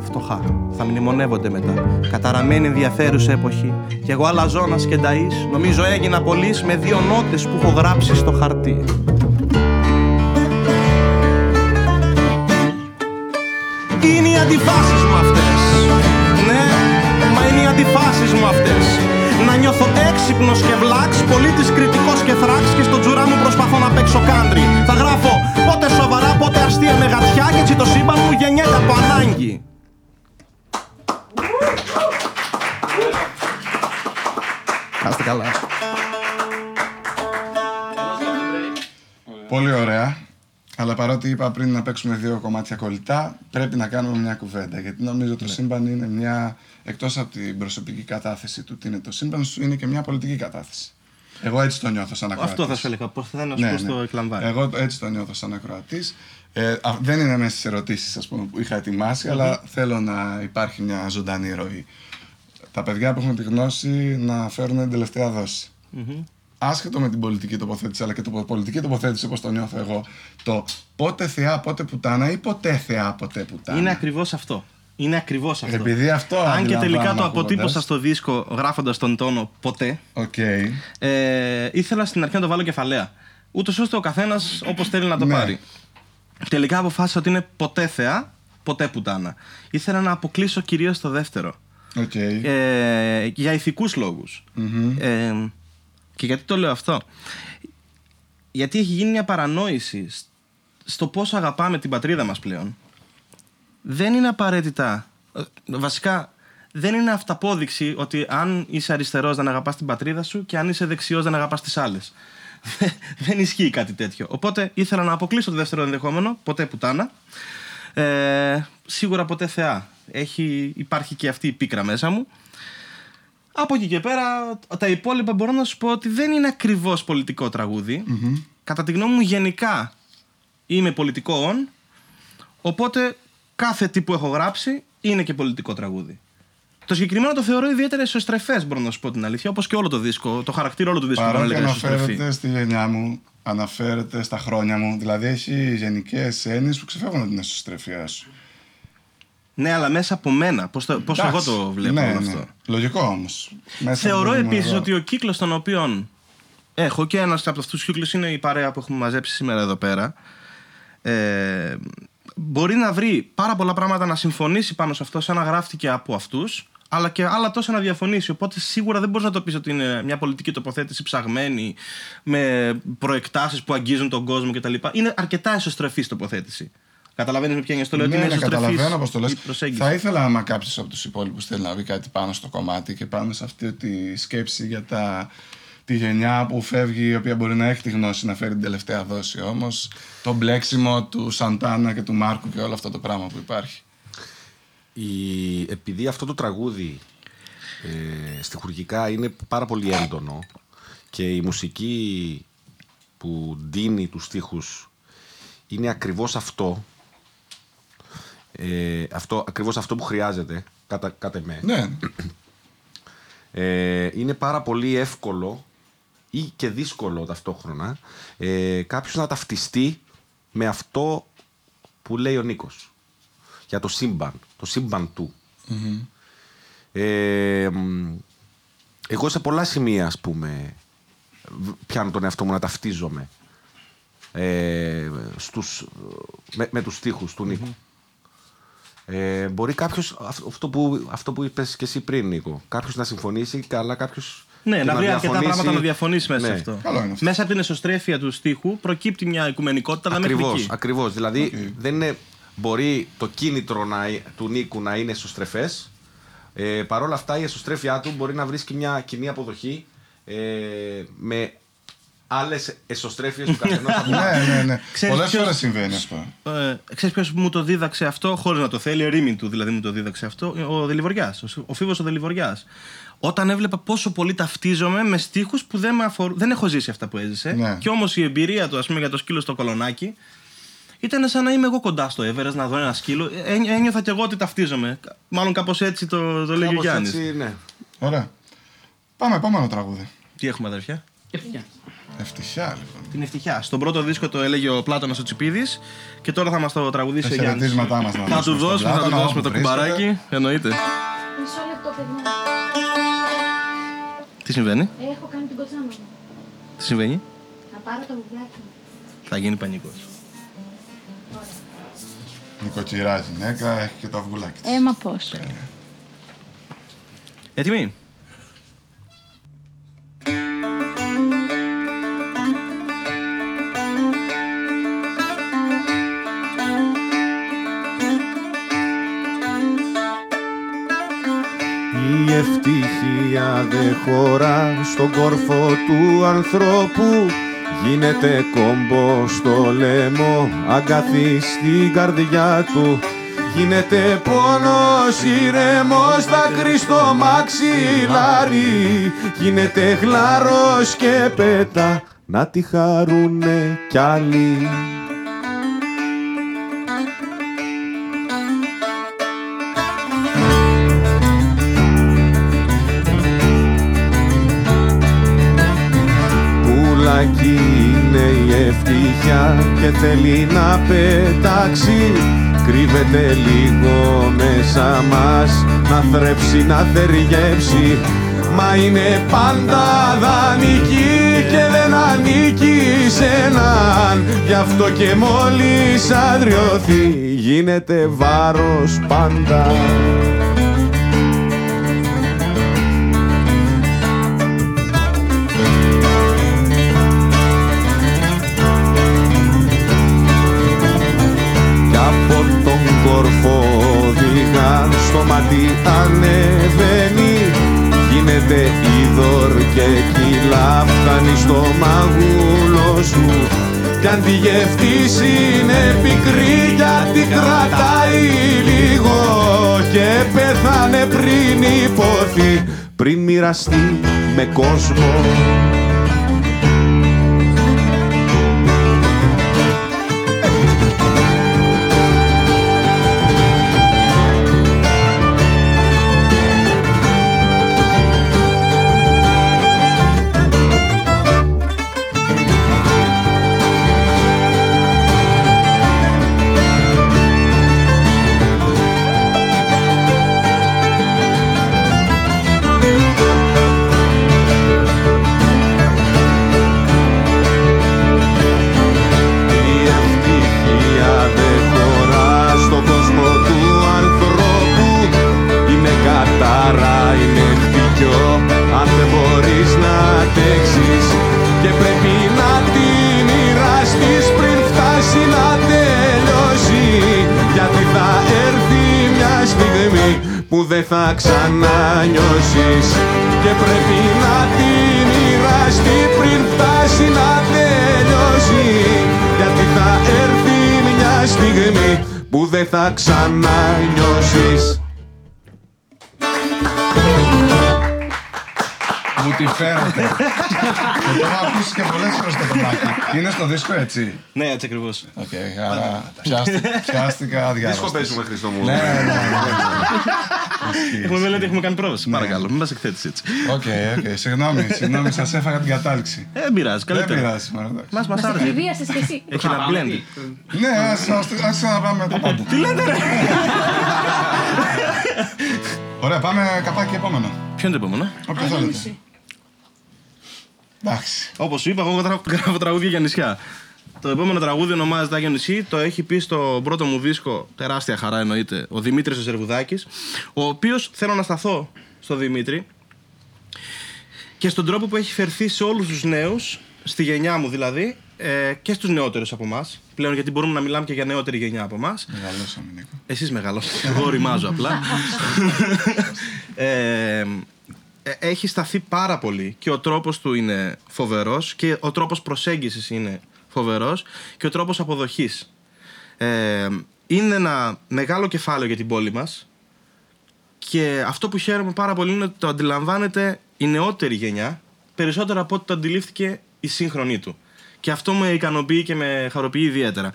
Speaker 4: Φτωχά. Θα μνημονεύονται μετά. Καταραμένη ενδιαφέρουσα εποχή. Κι εγώ αλαζόνας και νταΐς, νομίζω έγινα πολύς με δύο νότες που έχω γράψει στο χαρτί. Είναι οι αντιφάσεις μου αυτές. Ναι, μα είναι οι αντιφάσεις μου αυτές. Να νιώθω έξυπνος και βλάξ, πολίτης κριτικός και θράξ και στο τζουρά μου προσπαθώ να παίξω κάντρι. Θα γράφω πότε σοβαρά, πότε αστεία με γατιά και έτσι το σύμπαν μου γεννιέται από ανάγκη.
Speaker 3: Αλλά παρότι είπα πριν να παίξουμε δύο κομμάτια κολλητά, πρέπει να κάνουμε μια κουβέντα. Γιατί νομίζω το σύμπαν είναι μια. εκτός από την προσωπική κατάθεση του τι είναι το σύμπαν σου, είναι και μια πολιτική κατάθεση. Εγώ έτσι το νιώθω σαν ακροατής.
Speaker 4: Αυτό θα σου έλεγα. Πώς θα να σου
Speaker 3: Ναι,
Speaker 4: πώς
Speaker 3: ναι.
Speaker 4: το εκλαμβάνει.
Speaker 3: Εγώ έτσι το νιώθω σαν ακροατής. Ε, α- δεν είναι μέσα στις ερωτήσεις που είχα ετοιμάσει, αλλά θέλω να υπάρχει μια ζωντανή ροή. Τα παιδιά που έχουν τη γνώση να φέρουν την τελευταία δόση. Άσχετο με την πολιτική τοποθέτηση, αλλά και το πολιτική τοποθέτηση όπως το νιώθω εγώ, το πότε θεά, πότε πουτάνα ή ποτέ θεά, ποτέ πουτάνα.
Speaker 4: Είναι ακριβώς αυτό. Είναι ακριβώς αυτό.
Speaker 3: Επειδή αυτό
Speaker 4: Αν και τελικά
Speaker 3: αντιλαμβάνομαι
Speaker 4: το
Speaker 3: ακούγοντας.
Speaker 4: αποτύπωσα στο δίσκο γράφοντας τον τόνο ποτέ,
Speaker 3: Οκ.
Speaker 4: ε, ήθελα στην αρχή να το βάλω κεφαλαία. Ούτως ώστε ο καθένας όπως θέλει να το
Speaker 3: Ναι.
Speaker 4: πάρει. Τελικά αποφάσισα ότι είναι ποτέ θεά, ποτέ πουτάνα. Ήθελα να αποκλείσω κυρίως το δεύτερο.
Speaker 3: Οκ.
Speaker 4: Ε, για ηθικούς λόγους. Ε, και γιατί το λέω αυτό; Γιατί έχει γίνει μια παρανόηση σ- στο πόσο αγαπάμε την πατρίδα μας πλέον. Δεν είναι απαραίτητα... ε, Βασικά, δεν είναι αυταπόδειξη ότι αν είσαι αριστερός δεν αγαπάς την πατρίδα σου και αν είσαι δεξιός δεν αγαπάς τις άλλες. δεν ισχύει κάτι τέτοιο. Οπότε ήθελα να αποκλείσω το δεύτερο ενδεχόμενο, ποτέ πουτάνα. Ε, σίγουρα ποτέ θεά. Έχει, υπάρχει και αυτή η πίκρα μέσα μου. Από εκεί και πέρα, τα υπόλοιπα μπορώ να σου πω ότι δεν είναι ακριβώς πολιτικό τραγούδι. Κατά τη γνώμη μου, γενικά είμαι πολιτικό on. Οπότε κάθε τι που έχω γράψει είναι και πολιτικό τραγούδι. Το συγκεκριμένο το θεωρώ ιδιαίτερα εσωστρεφές, μπορώ να σου πω την αλήθεια. Όπως και όλο το δίσκο. Το χαρακτήρα όλο του δίσκου μπορώ να
Speaker 3: Παρότι
Speaker 4: λέγα εσωστρεφή.
Speaker 3: αναφέρεται στη γενιά μου, αναφέρεται στα χρόνια μου, δηλαδή έχει γενικές έννοιες που ξεφεύγουν από την εσωστρεφία σου.
Speaker 4: Ναι, αλλά μέσα από μένα. Πώς εγώ
Speaker 3: Εντάξει.
Speaker 4: το βλέπω
Speaker 3: ναι,
Speaker 4: όλο
Speaker 3: ναι.
Speaker 4: αυτό.
Speaker 3: Λογικό όμως.
Speaker 4: Θεωρώ επίσης ότι ο κύκλος τον οποίο έχω και ένας από αυτούς τους κύκλους είναι η παρέα που έχουμε μαζέψει σήμερα εδώ πέρα. Ε, μπορεί να βρει πάρα πολλά πράγματα να συμφωνήσει πάνω σε αυτό, σαν να γράφτηκε από αυτούς, αλλά και άλλα τόσα να διαφωνήσει. Οπότε σίγουρα δεν μπορείς να το πεις ότι είναι μια πολιτική τοποθέτηση ψαγμένη, με προεκτάσεις που αγγίζουν τον κόσμο κτλ. Είναι αρκετά εσωστρεφής τοποθέτηση. Καταλαβαίνεις με ποια έννοια στο λέω ότι
Speaker 3: Ναι,
Speaker 4: είναι
Speaker 3: ναι,
Speaker 4: εσωστρεφής
Speaker 3: καταλαβαίνω πώς το λες.
Speaker 4: η προσέγγιση.
Speaker 3: Θα ήθελα άμα κάποιος από τους υπόλοιπους θέλει να πει κάτι πάνω στο κομμάτι και πάνω σε αυτή τη σκέψη για τα, τη γενιά που φεύγει, η οποία μπορεί να έχει τη γνώση να φέρει την τελευταία δόση. Όμως το μπλέξιμο του Σαντάνα και του Μάρκου και όλο αυτό το πράγμα που υπάρχει.
Speaker 7: η, επειδή αυτό το τραγούδι ε, στιχουργικά είναι πάρα πολύ έντονο και η μουσική που δίνει τους στίχους είναι ακριβώς αυτό ε, αυτό, ακριβώς αυτό που χρειάζεται κατά, κατά με.
Speaker 3: Ναι.
Speaker 7: Ε, είναι πάρα πολύ εύκολο ή και δύσκολο ταυτόχρονα ε, κάποιος να ταυτιστεί με αυτό που λέει ο Νίκος για το σύμπαν, το σύμπαν του. Ε, μ, εγώ σε πολλά σημεία, ας πούμε, β- πιάνω τον εαυτό μου να ταυτίζομαι ε, στους, με, με τους στίχους του νικου Ε, μπορεί κάποιος, αυτό που, αυτό που είπες και εσύ πριν, Νίκο, κάποιος να συμφωνήσει, αλλά κάποιος.
Speaker 4: Ναι, να βρει αρκετά πράγματα να διαφωνήσει μέσα σε
Speaker 7: Ναι.
Speaker 4: αυτό.
Speaker 3: Καλό είναι αυτό.
Speaker 4: Μέσα από την εσωστρέφεια του στίχου προκύπτει μια οικουμενικότητα, αλλά μέχρι
Speaker 7: Ακριβώς,
Speaker 4: εκεί.
Speaker 7: ακριβώς. Δηλαδή
Speaker 3: Οκ.
Speaker 7: δεν είναι, μπορεί το κίνητρο να, του Νίκου να είναι εσωστρεφές. Ε, Παρ' όλα αυτά η εσωστρέφειά του μπορεί να βρίσκει μια κοινή αποδοχή ε, με άλλες εσωστρέφειες του καθενός από εμάς.
Speaker 3: ναι, ναι, ναι.
Speaker 4: Ξέρεις
Speaker 3: Πολλές
Speaker 4: ποιος-
Speaker 3: φορές συμβαίνει αυτό.
Speaker 4: Ε, ξέρεις ποιος μου το δίδαξε αυτό, χωρίς να το θέλει, ερήμην του δηλαδή μου το δίδαξε αυτό, ο Δελιβοριάς, ο, ο Φίβος ο Δελιβοριάς. Όταν έβλεπα πόσο πολύ ταυτίζομαι με στίχους που δεν, με αφορούν, δεν έχω ζήσει αυτά που έζησε.
Speaker 3: Ναι.
Speaker 4: Και όμως η εμπειρία του, ας πούμε, για το σκύλο στο κολονάκι, ήταν σαν να είμαι εγώ κοντά στο Everest να δω ένα σκύλο. Ε, Ένι- ένιωθα κι εγώ ότι ταυτίζομαι. Μάλλον κάπως έτσι το, το λέγει ο
Speaker 7: Κάπως
Speaker 4: Γιάννης.
Speaker 7: έτσι, ναι.
Speaker 3: Ωραία. Πάμε, επόμενο τραγούδι.
Speaker 4: Τι έχουμε αδερφιά;
Speaker 3: Ευτυχιά λοιπόν.
Speaker 4: Την ευτυχιά. Στον πρώτο δίσκο το έλεγε ο Πλάτωνας ο Τσιπίδης και τώρα θα μας το τραγουδήσει
Speaker 3: Τα
Speaker 4: ο Γιάννης.
Speaker 3: χαιρετίσματά μας να
Speaker 4: Θα του
Speaker 3: δώσουμε στον
Speaker 4: δώσουμε, θα του
Speaker 3: Πλάτωνα,
Speaker 4: δώσουμε το
Speaker 3: όπου βρίσκεται.
Speaker 4: κουμπαράκι. Εννοείται.
Speaker 1: Μισό λεπτό, παιδιά.
Speaker 4: Τι συμβαίνει,
Speaker 1: Έχω κάνει την κοτσάνα μου.
Speaker 4: τι συμβαίνει;
Speaker 1: Θα πάρω το βιβλάκι μου.
Speaker 4: Θα γίνει πανικός.
Speaker 3: Νοικοκυρά γυναίκα, έχει και το αυγουλάκι της.
Speaker 1: Ε, μα πώς.
Speaker 4: Έτοιμοι;
Speaker 2: Ευτυχία δεν χωρά στον κόρφο του ανθρώπου. Γίνεται κόμπο στο λαιμό, αγκάθι στην καρδιά του. Γίνεται πόνος ηρεμός, δάκρυ στο μαξιλάρι. Γίνεται χλάρος και πέτα, να τη χαρούνε κι άλλοι Πουλάκι είναι η ευτυχία και θέλει να πετάξει. Κρύβεται λίγο μέσα μας να θρέψει, να θεργέψει Μα είναι πάντα δανεική και δεν ανήκει σε έναν. Γι' αυτό και μόλις αδριωθεί γίνεται βάρος πάντα τον κόρφο οδηγά στο μάτι ανεβαίνει. Γίνεται είδωρ και κύλα φτάνει στο μαγούλο σου. Κι αν τη γευτείς είναι πικρή γιατί κρατάει λίγο. Και πέθανε πριν υποθεί πριν μοιραστεί με κόσμο ξανανιώσεις και πρέπει να τη μοιραστεί πριν φτάσει να τελειώσει γιατί θα έρθει μια στιγμή που δεν θα ξανανιώσεις
Speaker 3: Μου τη φέρατε. το έχω αφήσει και πολλές φορές το κομμάτι. Είναι στο δίσκο, έτσι;
Speaker 4: Ναι, έτσι ακριβώς.
Speaker 3: Οκ, άρα πιάστηκα
Speaker 7: διάλογο.
Speaker 3: Δίσκο
Speaker 7: παίζουμε, Χριστό μου.
Speaker 3: Ναι, ναι, ναι.
Speaker 4: Έχουμε μελέτη, έχουμε κάνει πρόβαση. Παρακαλώ, μην μας εκθέτεις έτσι.
Speaker 3: Οκ, οκ, συγγνώμη, συγγνώμη, σας έφαγα την κατάληξη.
Speaker 4: Ε, δεν πειράζει,
Speaker 3: Δεν
Speaker 4: καλύτερα.
Speaker 3: πειράζει, μωρέ, εντάξει.
Speaker 4: Μας μας
Speaker 1: Μας
Speaker 4: άρεσε.
Speaker 1: εκβίασες κι εσύ.
Speaker 4: Έχει ένα blend.
Speaker 3: Ναι, ας- ας ας ξαναπάμε τα πάντα. Τι λέτε, ρε! Ωραία, πάμε καπάκι επόμενο.
Speaker 4: Ποιο είναι το επόμενο;
Speaker 3: Όποιο θέλετε. Εντάξει.
Speaker 4: Όπως σου είπα, εγώ γρα- γράφω τραγούδια για νησιά. Το επόμενο τραγούδι ονομάζεται Άγιο Νησί. Το έχει πει στο πρώτο μου δίσκο, τεράστια χαρά εννοείται, ο Δημήτρης Ζερβουδάκης. Ο οποίος θέλω να σταθώ στο Δημήτρη και στον τρόπο που έχει φερθεί σε όλους τους νέους, στη γενιά μου δηλαδή, ε, και στους νεότερους από εμάς. Πλέον γιατί μπορούμε να μιλάμε και για νεότερη γενιά από εμάς.
Speaker 3: Μεγαλώσαμε, Νίκο.
Speaker 4: Εσείς μεγαλώσατε, εγώ ρημάζω απλά. ε, ε, έχει σταθεί πάρα πολύ και ο τρόπος του είναι φοβερός και ο τρόπος προσέγγισης είναι φοβερός και ο τρόπος αποδοχής. Ε, είναι ένα μεγάλο κεφάλαιο για την πόλη μας και αυτό που χαίρομαι πάρα πολύ είναι ότι το αντιλαμβάνεται η νεότερη γενιά περισσότερο από ό,τι το αντιλήφθηκε η σύγχρονή του. Και αυτό με ικανοποιεί και με χαροποιεί ιδιαίτερα.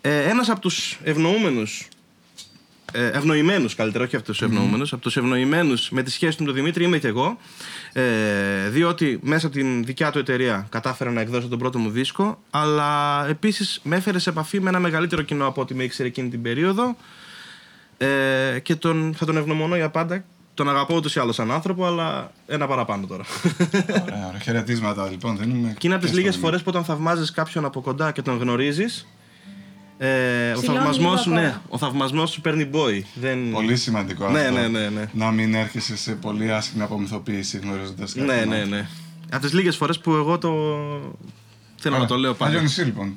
Speaker 4: Ε, ένας από τους ευνοούμενους ε, ευνοημένους καλύτερα, όχι από τους ευνοούμενους, από τους ευνοημένους με τη σχέση του με τον Δημήτρη είμαι και εγώ. Ε, διότι μέσα από την δικιά του εταιρεία κατάφερα να εκδώσω τον πρώτο μου δίσκο, αλλά επίσης με έφερε σε επαφή με ένα μεγαλύτερο κοινό από ό,τι με ήξερε εκείνη την περίοδο. Ε, και τον, θα τον ευγνωμονώ για πάντα. Τον αγαπώ ούτως ή άλλως σαν άνθρωπο, αλλά ένα παραπάνω τώρα.
Speaker 3: Ωραία, ωραία. Χαιρετίσματα λοιπόν. Δίνουμε
Speaker 4: και είναι από τις
Speaker 3: και
Speaker 4: λίγες
Speaker 3: στο
Speaker 4: φορές που όταν θαυμάζεις κάποιον από κοντά και τον γνωρίζεις. Ε, ο
Speaker 1: Ψηλώνει
Speaker 4: θαυμασμός
Speaker 1: λίγο
Speaker 4: σου, ναι,
Speaker 1: ακόμα.
Speaker 4: ο θαυμασμός σου παίρνει boy. Δεν...
Speaker 3: Πολύ σημαντικό
Speaker 4: Ναι,
Speaker 3: αυτό.
Speaker 4: ναι, ναι, ναι.
Speaker 3: Να μην έρχεσαι σε πολύ άσχημη απομυθοποίηση γνωρίζοντας κάτι.
Speaker 4: Ναι, ναι, ναι. Από τις λίγες φορές που εγώ το. Θέλω να το λέω
Speaker 3: Άγιο
Speaker 4: πάλι.
Speaker 3: νησί λοιπόν.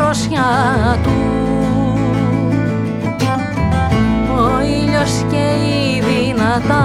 Speaker 1: Δροσιά του. Ο ήλιος καίει δυνατά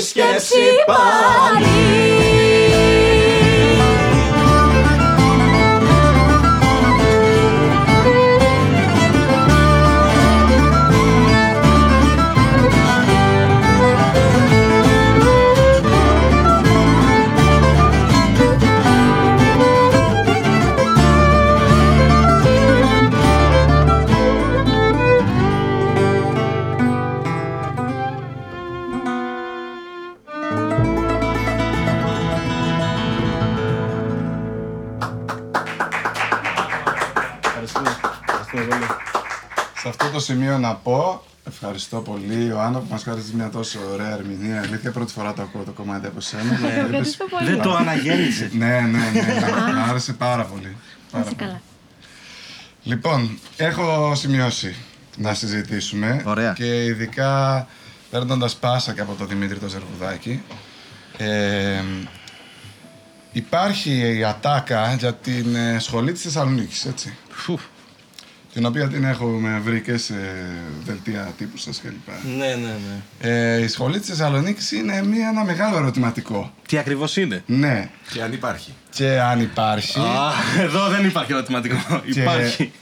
Speaker 1: σκέψη πάλι.
Speaker 3: Σημείο να πω ευχαριστώ πολύ Ιωάννα που μας χάρισες μια τόσο ωραία ερμηνεία. Αλήθεια, πρώτη φορά το ακούω το κομμάτι από σένα. Είπες-
Speaker 1: Ευχαριστώ πολύ.
Speaker 4: Δεν το αναγέννησες.
Speaker 3: Ναι, ναι, ναι. Μου άρεσε πάρα πολύ. Πάρα
Speaker 1: Είσαι
Speaker 3: πολύ.
Speaker 1: καλά.
Speaker 3: Λοιπόν, έχω σημειώσει να συζητήσουμε.
Speaker 4: Ωραία.
Speaker 3: Και ειδικά παίρνοντας πάσα και από τον Δημήτρη το Ζερβουδάκη. Ε, υπάρχει η ατάκα για την ε, σχολή της Θεσσαλονίκης, έτσι.
Speaker 4: Φου.
Speaker 3: Την οποία την έχουμε βρει και σε δελτία τύπου σας κλπ.
Speaker 4: Ναι, ναι, ναι.
Speaker 3: Ε, η σχολή της Θεσσαλονίκης είναι μια, ένα μεγάλο ερωτηματικό.
Speaker 4: Τι ακριβώς είναι;
Speaker 3: Ναι.
Speaker 7: Και αν υπάρχει.
Speaker 3: Και αν υπάρχει...
Speaker 4: Α, εδώ δεν υπάρχει ερωτηματικό. Υπάρχει.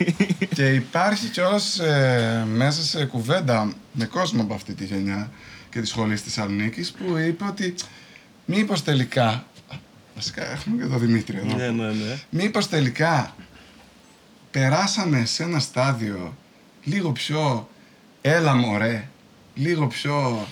Speaker 3: και υπάρχει κιόλας ε, μέσα σε κουβέντα με κόσμο από αυτή τη γενιά και τη σχολή της Θεσσαλονίκης που είπε ότι μήπως τελικά. Βασικά έχουμε και τον Δημήτρη εδώ.
Speaker 4: ναι, ναι, ναι.
Speaker 3: Μήπως τελικά περάσαμε σε ένα στάδιο λίγο πιο έλα μωρέ, λίγο πιο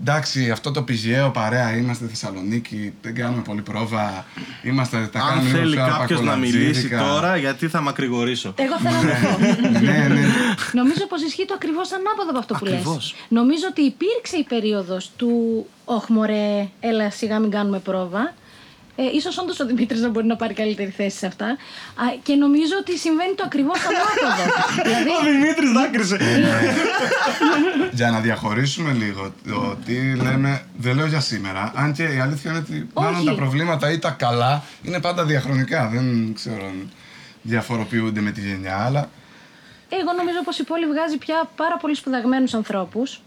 Speaker 3: εντάξει αυτό το πηγαίο παρέα είμαστε Θεσσαλονίκη, δεν κάνουμε πολύ πρόβα, είμαστε τα
Speaker 4: Αν
Speaker 3: κάνουμε λίγο
Speaker 4: θέλει
Speaker 3: πιο
Speaker 4: κάποιος να μιλήσει
Speaker 3: αρπακολατζίδικα.
Speaker 4: τώρα, γιατί θα μακρηγορήσω;
Speaker 1: Εγώ θέλω να το πω.
Speaker 3: ναι, ναι.
Speaker 1: Νομίζω πως ισχύει το ακριβώς ανάποδο από αυτό που λες.
Speaker 4: Ακριβώς.
Speaker 1: Νομίζω ότι υπήρξε η περίοδος του «Ωχ μωρέ, έλα σιγά μην κάνουμε πρόβα». Ε, ίσως όντως ο Δημήτρης να μπορεί να πάρει καλύτερη θέση σε αυτά. Α, και νομίζω ότι συμβαίνει το ακριβώς ανάποδο. δηλαδή,
Speaker 4: Ο Δημήτρης δάκρυσε.
Speaker 3: Για να διαχωρίσουμε λίγο το τι λέμε, δεν λέω για σήμερα. Αν και η αλήθεια είναι ότι μάλλον
Speaker 1: Όχι.
Speaker 3: τα προβλήματα ή τα καλά είναι πάντα διαχρονικά. Δεν ξέρω αν διαφοροποιούνται με τη γενιά, αλλά
Speaker 1: Εγώ νομίζω πως η πόλη βγάζει πια πάρα πολύ σπουδαγμένους ανθρώπους,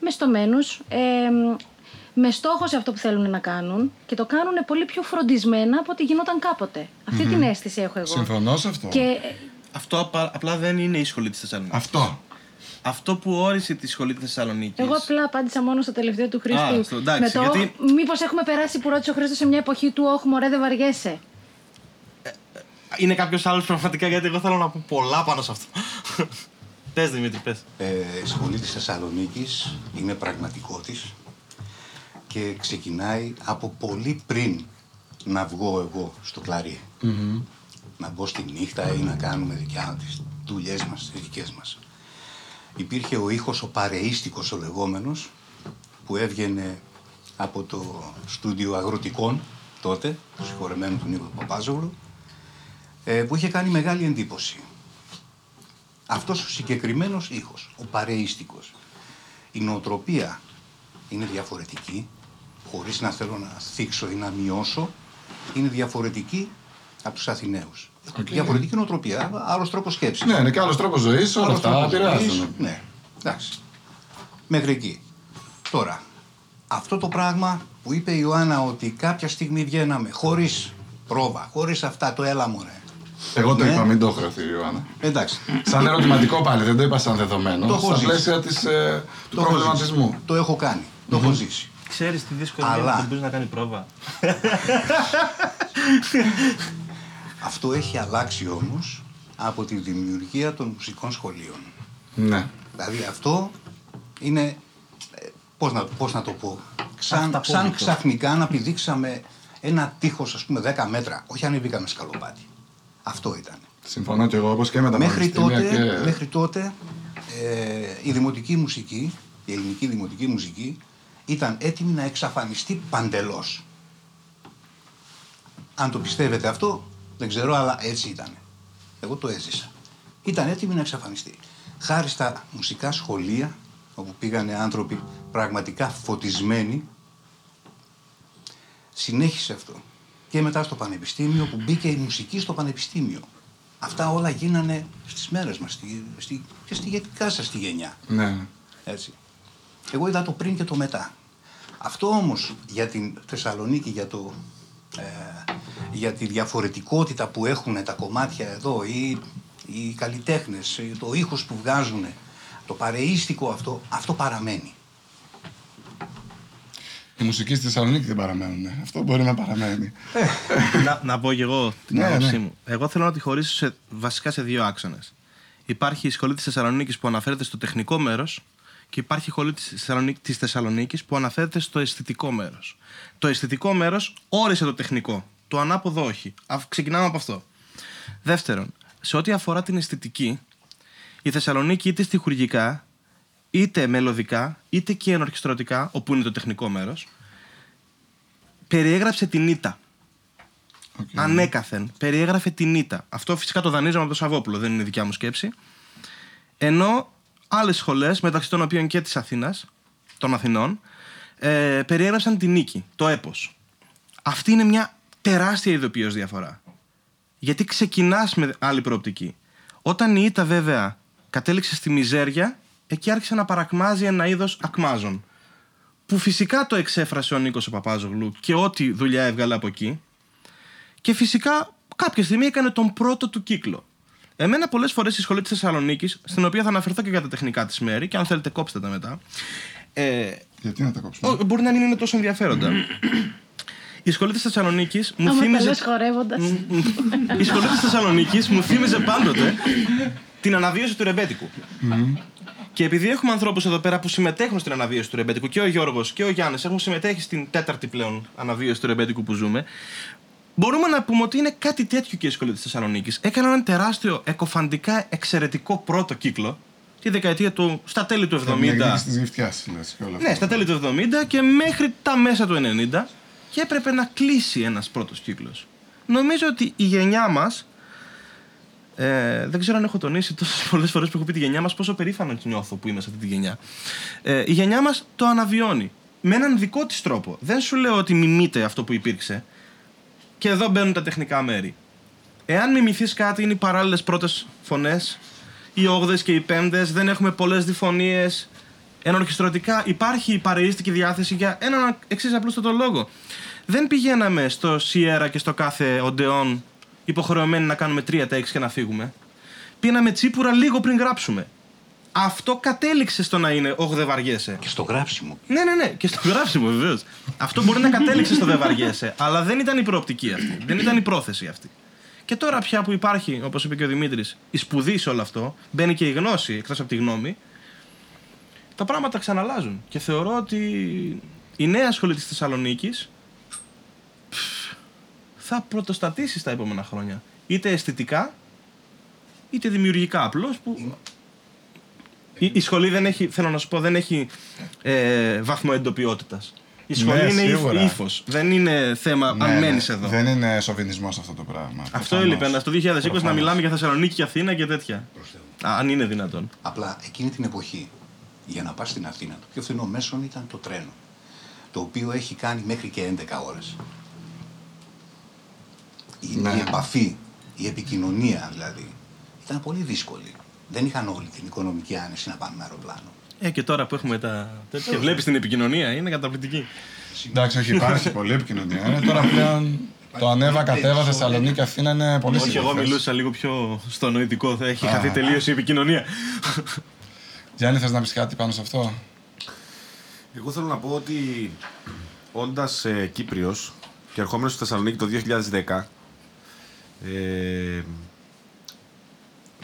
Speaker 1: μεστομένους, ε, με στόχο σε αυτό που θέλουν να κάνουν και το κάνουν πολύ πιο φροντισμένα από ό,τι γινόταν κάποτε. Αυτή την αίσθηση έχω εγώ.
Speaker 3: συμφωνώ σε αυτό.
Speaker 1: Και ε,
Speaker 4: Αυτό απα- απλά δεν είναι η σχολή της Θεσσαλονίκης.
Speaker 3: Αυτό.
Speaker 4: Αυτό που όρισε τη σχολή της Θεσσαλονίκης.
Speaker 1: εγώ απλά απάντησα μόνο στο τελευταίο του Χρήστου.
Speaker 4: Α, στο- εντάξει,
Speaker 1: με το
Speaker 4: γιατί-
Speaker 1: μήπως έχουμε περάσει που ρώτησε ο Χρήστος σε μια εποχή του Όχι, μωρέ, δεν βαριέσαι.
Speaker 4: Είναι κάποιος άλλος πραγματικά γιατί εγώ θέλω να πω πολλά πάνω σε αυτό. πες Δημήτρη, πες.
Speaker 6: Ε, η σχολή της Θεσσαλονίκης είναι πραγματικό της και ξεκινάει από πολύ πριν να βγω εγώ στο κλαρι Να μπω στη νύχτα ή να κάνουμε δικιά τις δουλειές μας, τις δικές μας. Υπήρχε ο ήχος, ο παρεΐστικος ο λεγόμενος, που έβγαινε από το στούντιο αγροτικών τότε, του συγχωρεμένου του Νίκο Παπάζογλου, ε, που είχε κάνει μεγάλη εντύπωση. Αυτός ο συγκεκριμένος ήχος, ο παρεΐστικος. Η νοοτροπία είναι διαφορετική, χωρίς να θέλω να θίξω ή να μειώσω, είναι διαφορετική από τους Αθηναίους. Διαφορετική νοοτροπία, άλλος τρόπος σκέψης.
Speaker 3: Ναι, είναι και άλλος τρόπος ζωής, όλα
Speaker 6: Άλλος
Speaker 3: αυτά
Speaker 6: τρόπος ζωής.
Speaker 3: επηρεάζουν.
Speaker 6: Ναι, εντάξει. Μέχρι εκεί. Τώρα, αυτό το πράγμα που είπε η Ιωάννα ότι κάποια στιγμή βγαίναμε χωρίς πρόβα, χωρίς αυτά, το έλα μωρέ.
Speaker 3: Εγώ το
Speaker 6: Ναι.
Speaker 3: είπα, μην το χρεωθεί η Ιωάννα.
Speaker 6: Εντάξει,
Speaker 3: Σαν ερωτηματικό πάλι, δεν το είπα σαν δεδομένο.
Speaker 6: Το έχω
Speaker 3: στα
Speaker 6: ζήσει.
Speaker 3: πλαίσια της, ε, του
Speaker 6: το έχω
Speaker 3: προβληματισμού.
Speaker 6: ζήσει. Το έχω κάνει, το έχω ζήσει.
Speaker 4: Ξέρεις τι δύσκολο
Speaker 6: Αλλά-
Speaker 4: είναι που δεν μπορεί να κάνει πρόβα.
Speaker 6: Αυτό έχει αλλάξει όμως από τη δημιουργία των μουσικών σχολείων.
Speaker 3: Ναι.
Speaker 6: Δηλαδή αυτό είναι, ε, πώς να, πώς να το πω, σαν,
Speaker 4: Αυταπόδεικτο.
Speaker 6: σαν ξαφνικά να πηδήξαμε ένα τείχος ας πούμε 10 μέτρα, όχι ανεβήκαμε σκαλοπάτι. Αυτό ήταν.
Speaker 3: Συμφωνώ και εγώ, όπως και με τα
Speaker 6: Μέχρι
Speaker 3: πανεπιστήμια
Speaker 6: τότε,
Speaker 3: και...
Speaker 6: μέχρι τότε ε, η δημοτική μουσική, η ελληνική δημοτική μουσική ήταν έτοιμη να εξαφανιστεί παντελώς. Αν το πιστεύετε αυτό, δεν ξέρω, αλλά έτσι ήταν. Εγώ το έζησα. Ήταν έτοιμη να εξαφανιστεί. Χάρη στα μουσικά σχολεία, όπου πήγανε άνθρωποι πραγματικά φωτισμένοι, συνέχισε αυτό. Και μετά στο πανεπιστήμιο, που μπήκε η μουσική στο πανεπιστήμιο. Αυτά όλα γίνανε στις μέρες μας, στη, στη, και στη γενικά σας τη γενιά.
Speaker 3: Ναι.
Speaker 6: Έτσι. Εγώ είδα το πριν και το μετά. Αυτό όμως για την Θεσσαλονίκη, για, το, ε, για τη διαφορετικότητα που έχουν τα κομμάτια εδώ ή οι καλλιτέχνες, ε, το ήχος που βγάζουν, το παρεΐστικο αυτό, αυτό παραμένει.
Speaker 3: Οι μουσικοί στη Θεσσαλονίκη δεν παραμένουν. ναι. Αυτό μπορεί να παραμένει.
Speaker 4: να, να πω και εγώ την
Speaker 3: Ναι,
Speaker 4: άποψή
Speaker 3: ναι.
Speaker 4: μου. Εγώ θέλω να τη χωρίσω σε, βασικά σε δύο άξονες. Υπάρχει η σχολή της Θεσσαλονίκης που αναφέρεται στο τεχνικό μέρος και υπάρχει η σχολή της Θεσσαλονίκη της Θεσσαλονίκης που αναφέρεται στο αισθητικό μέρος. Το αισθητικό μέρος όρισε το τεχνικό. Το ανάποδο όχι. Α, ξεκινάμε από αυτό. Δεύτερον, σε ό,τι αφορά την αισθητική, η Θεσσαλονίκη είτε στοιχουργικά, είτε μελωδικά, είτε και ενορχιστρωτικά, όπου είναι το τεχνικό μέρος, περιέγραψε την ήττα.
Speaker 3: Οκ.
Speaker 4: Ανέκαθεν. Περιέγραφε την ήττα. Αυτό φυσικά το δανείζομαι από το Σαββόπουλο, δεν είναι δικιά μου σκέψη. Ενώ άλλες σχολές, μεταξύ των οποίων και της Αθήνας, των Αθηνών, ε, περιέγραψαν την νίκη, το έπος. Αυτή είναι μια τεράστια ειδοποιώς διαφορά. Γιατί ξεκινάς με άλλη προοπτική. Όταν η ήττα βέβαια κατέληξε στη μιζέρια, εκεί άρχισε να παρακμάζει ένα είδος ακμάζων. Που φυσικά το εξέφρασε ο Νίκος ο Παπάζογλου και ό,τι δουλειά έβγαλε από εκεί. Και φυσικά κάποια στιγμή έκανε τον πρώτο του κύκλο. Εμένα πολλές φορές η σχολή της Θεσσαλονίκης, στην οποία θα αναφερθώ και για τα τεχνικά της μέρη, και αν θέλετε κόψτε τα μετά. Ε,
Speaker 3: Γιατί να τα κόψουμε;
Speaker 4: ο- μπορεί να μην είναι τόσο ενδιαφέροντα. η σχολή της Θεσσαλονίκης μου
Speaker 8: Άμα
Speaker 4: θύμιζε.
Speaker 8: τα λες χορεύοντας.
Speaker 4: Η σχολή της Θεσσαλονίκης μου θύμιζε πάντοτε την αναβίωση του ρεμπέτικου. Και επειδή έχουμε ανθρώπους εδώ πέρα που συμμετέχουν στην αναβίωση του ρεμπέτικου, και ο Γιώργος και ο Γιάννης έχουν συμμετέχει στην τέταρτη πλέον αναβίωση του ρεμπέτικου που ζούμε, μπορούμε να πούμε ότι είναι κάτι τέτοιο και η σχολή της Θεσσαλονίκης. Έκανε έναν τεράστιο, εκοφαντικά εξαιρετικό πρώτο κύκλο τη δεκαετία του, στα τέλη του 70.
Speaker 3: Μια εκδίκηση της γυφτιάς, λες, και όλα αυτά.
Speaker 4: Ναι, στα τέλη του 70 και μέχρι τα μέσα του 90 και έπρεπε να κλείσει ένας πρώτος κύκλος. Νομίζω ότι η γενιά μας, ε, δεν ξέρω αν έχω τονίσει τόσες πολλές φορές που έχω πει τη γενιά μας πόσο περήφανο νιώθω που είμαι σε αυτή τη γενιά. Ε, η γενιά μας το αναβιώνει με έναν δικό της τρόπο. Δεν σου λέω ότι μιμείται αυτό που υπήρξε και εδώ μπαίνουν τα τεχνικά μέρη. Εάν μιμηθείς κάτι είναι οι παράλληλες πρώτες φωνές, οι 8 και οι 5 δεν έχουμε πολλές διφωνίες. Ενορχιστρωτικά υπάρχει η παρεΐστικη διάθεση για έναν εξής απλούστατο λόγο. Δεν πηγαίναμε στο Σιέρα και στο κάθε Οντεόν υποχρεωμένοι να κάνουμε τρία takes και να φύγουμε. Πίναμε τσίπουρα λίγο πριν γράψουμε. Αυτό κατέληξε στο να είναι «Ωχ, δεν βαριέσαι».
Speaker 6: Και στο γράψιμο.
Speaker 4: Ναι, ναι, ναι. Και στο γράψιμο βεβαίως. Αυτό μπορεί να κατέληξε στο δεν βαριέσαι. Αλλά δεν ήταν η προοπτική αυτή. Δεν ήταν η πρόθεση αυτή. Και τώρα πια που υπάρχει, όπως είπε και ο Δημήτρης, η σπουδή σε όλο αυτό, μπαίνει και η γνώση εκτός από τη γνώμη, τα πράγματα ξαναλάζουν. Και θεωρώ ότι η νέα σχολή της Θεσσαλονίκης θα πρωτοστατήσει στα επόμενα χρόνια. Είτε αισθητικά, είτε δημιουργικά απλώς που η, η σχολή δεν έχει, θέλω να σου πω, δεν έχει ε, βαθμό εντοπιότητας. Η σχολή
Speaker 3: Ναι,
Speaker 4: είναι
Speaker 3: σίγουρα.
Speaker 4: ύφος. Δεν είναι θέμα
Speaker 3: Ναι,
Speaker 4: αν
Speaker 3: ναι.
Speaker 4: μένεις εδώ.
Speaker 3: Δεν είναι σοβινισμός αυτό το πράγμα.
Speaker 4: Αυτό
Speaker 3: Προφανώς.
Speaker 4: έλειπε. να- Στο 2020 να
Speaker 3: Προφανώς.
Speaker 4: μιλάμε για Θεσσαλονίκη και Αθήνα και τέτοια. Α, αν είναι δυνατόν.
Speaker 6: Απλά εκείνη την εποχή, για να πας στην Αθήνα, το πιο φθηνό μέσον ήταν το τρένο. Το οποίο έχει κάνει μέχρι και 11 ώρες. Η,
Speaker 3: Ναι.
Speaker 6: η επαφή, η επικοινωνία δηλαδή, ήταν πολύ δύσκολη. Δεν είχαν όλη την οικονομική άνεση να πάνε με αεροπλάνο.
Speaker 4: Ε, και τώρα που έχουμε τα. τέτοια, βλέπεις την επικοινωνία, είναι καταπληκτική.
Speaker 3: Εντάξει, όχι, υπάρχει πολλή επικοινωνία. Είναι τώρα πλέον το ανέβα, κατέβα, Θεσσαλονίκη, Αθήνα είναι πολύ
Speaker 4: Όχι, εγώ
Speaker 3: συμπαθές.
Speaker 4: μιλούσα λίγο πιο στο νοητικό. Θα έχει
Speaker 3: Α.
Speaker 4: χαθεί τελείως η επικοινωνία.
Speaker 3: Γιάννη, θες να πεις κάτι πάνω σε αυτό;
Speaker 7: Εγώ θέλω να πω ότι όντας ε, Κύπριος και ερχόμενος στη Θεσσαλονίκη το 2010, ε,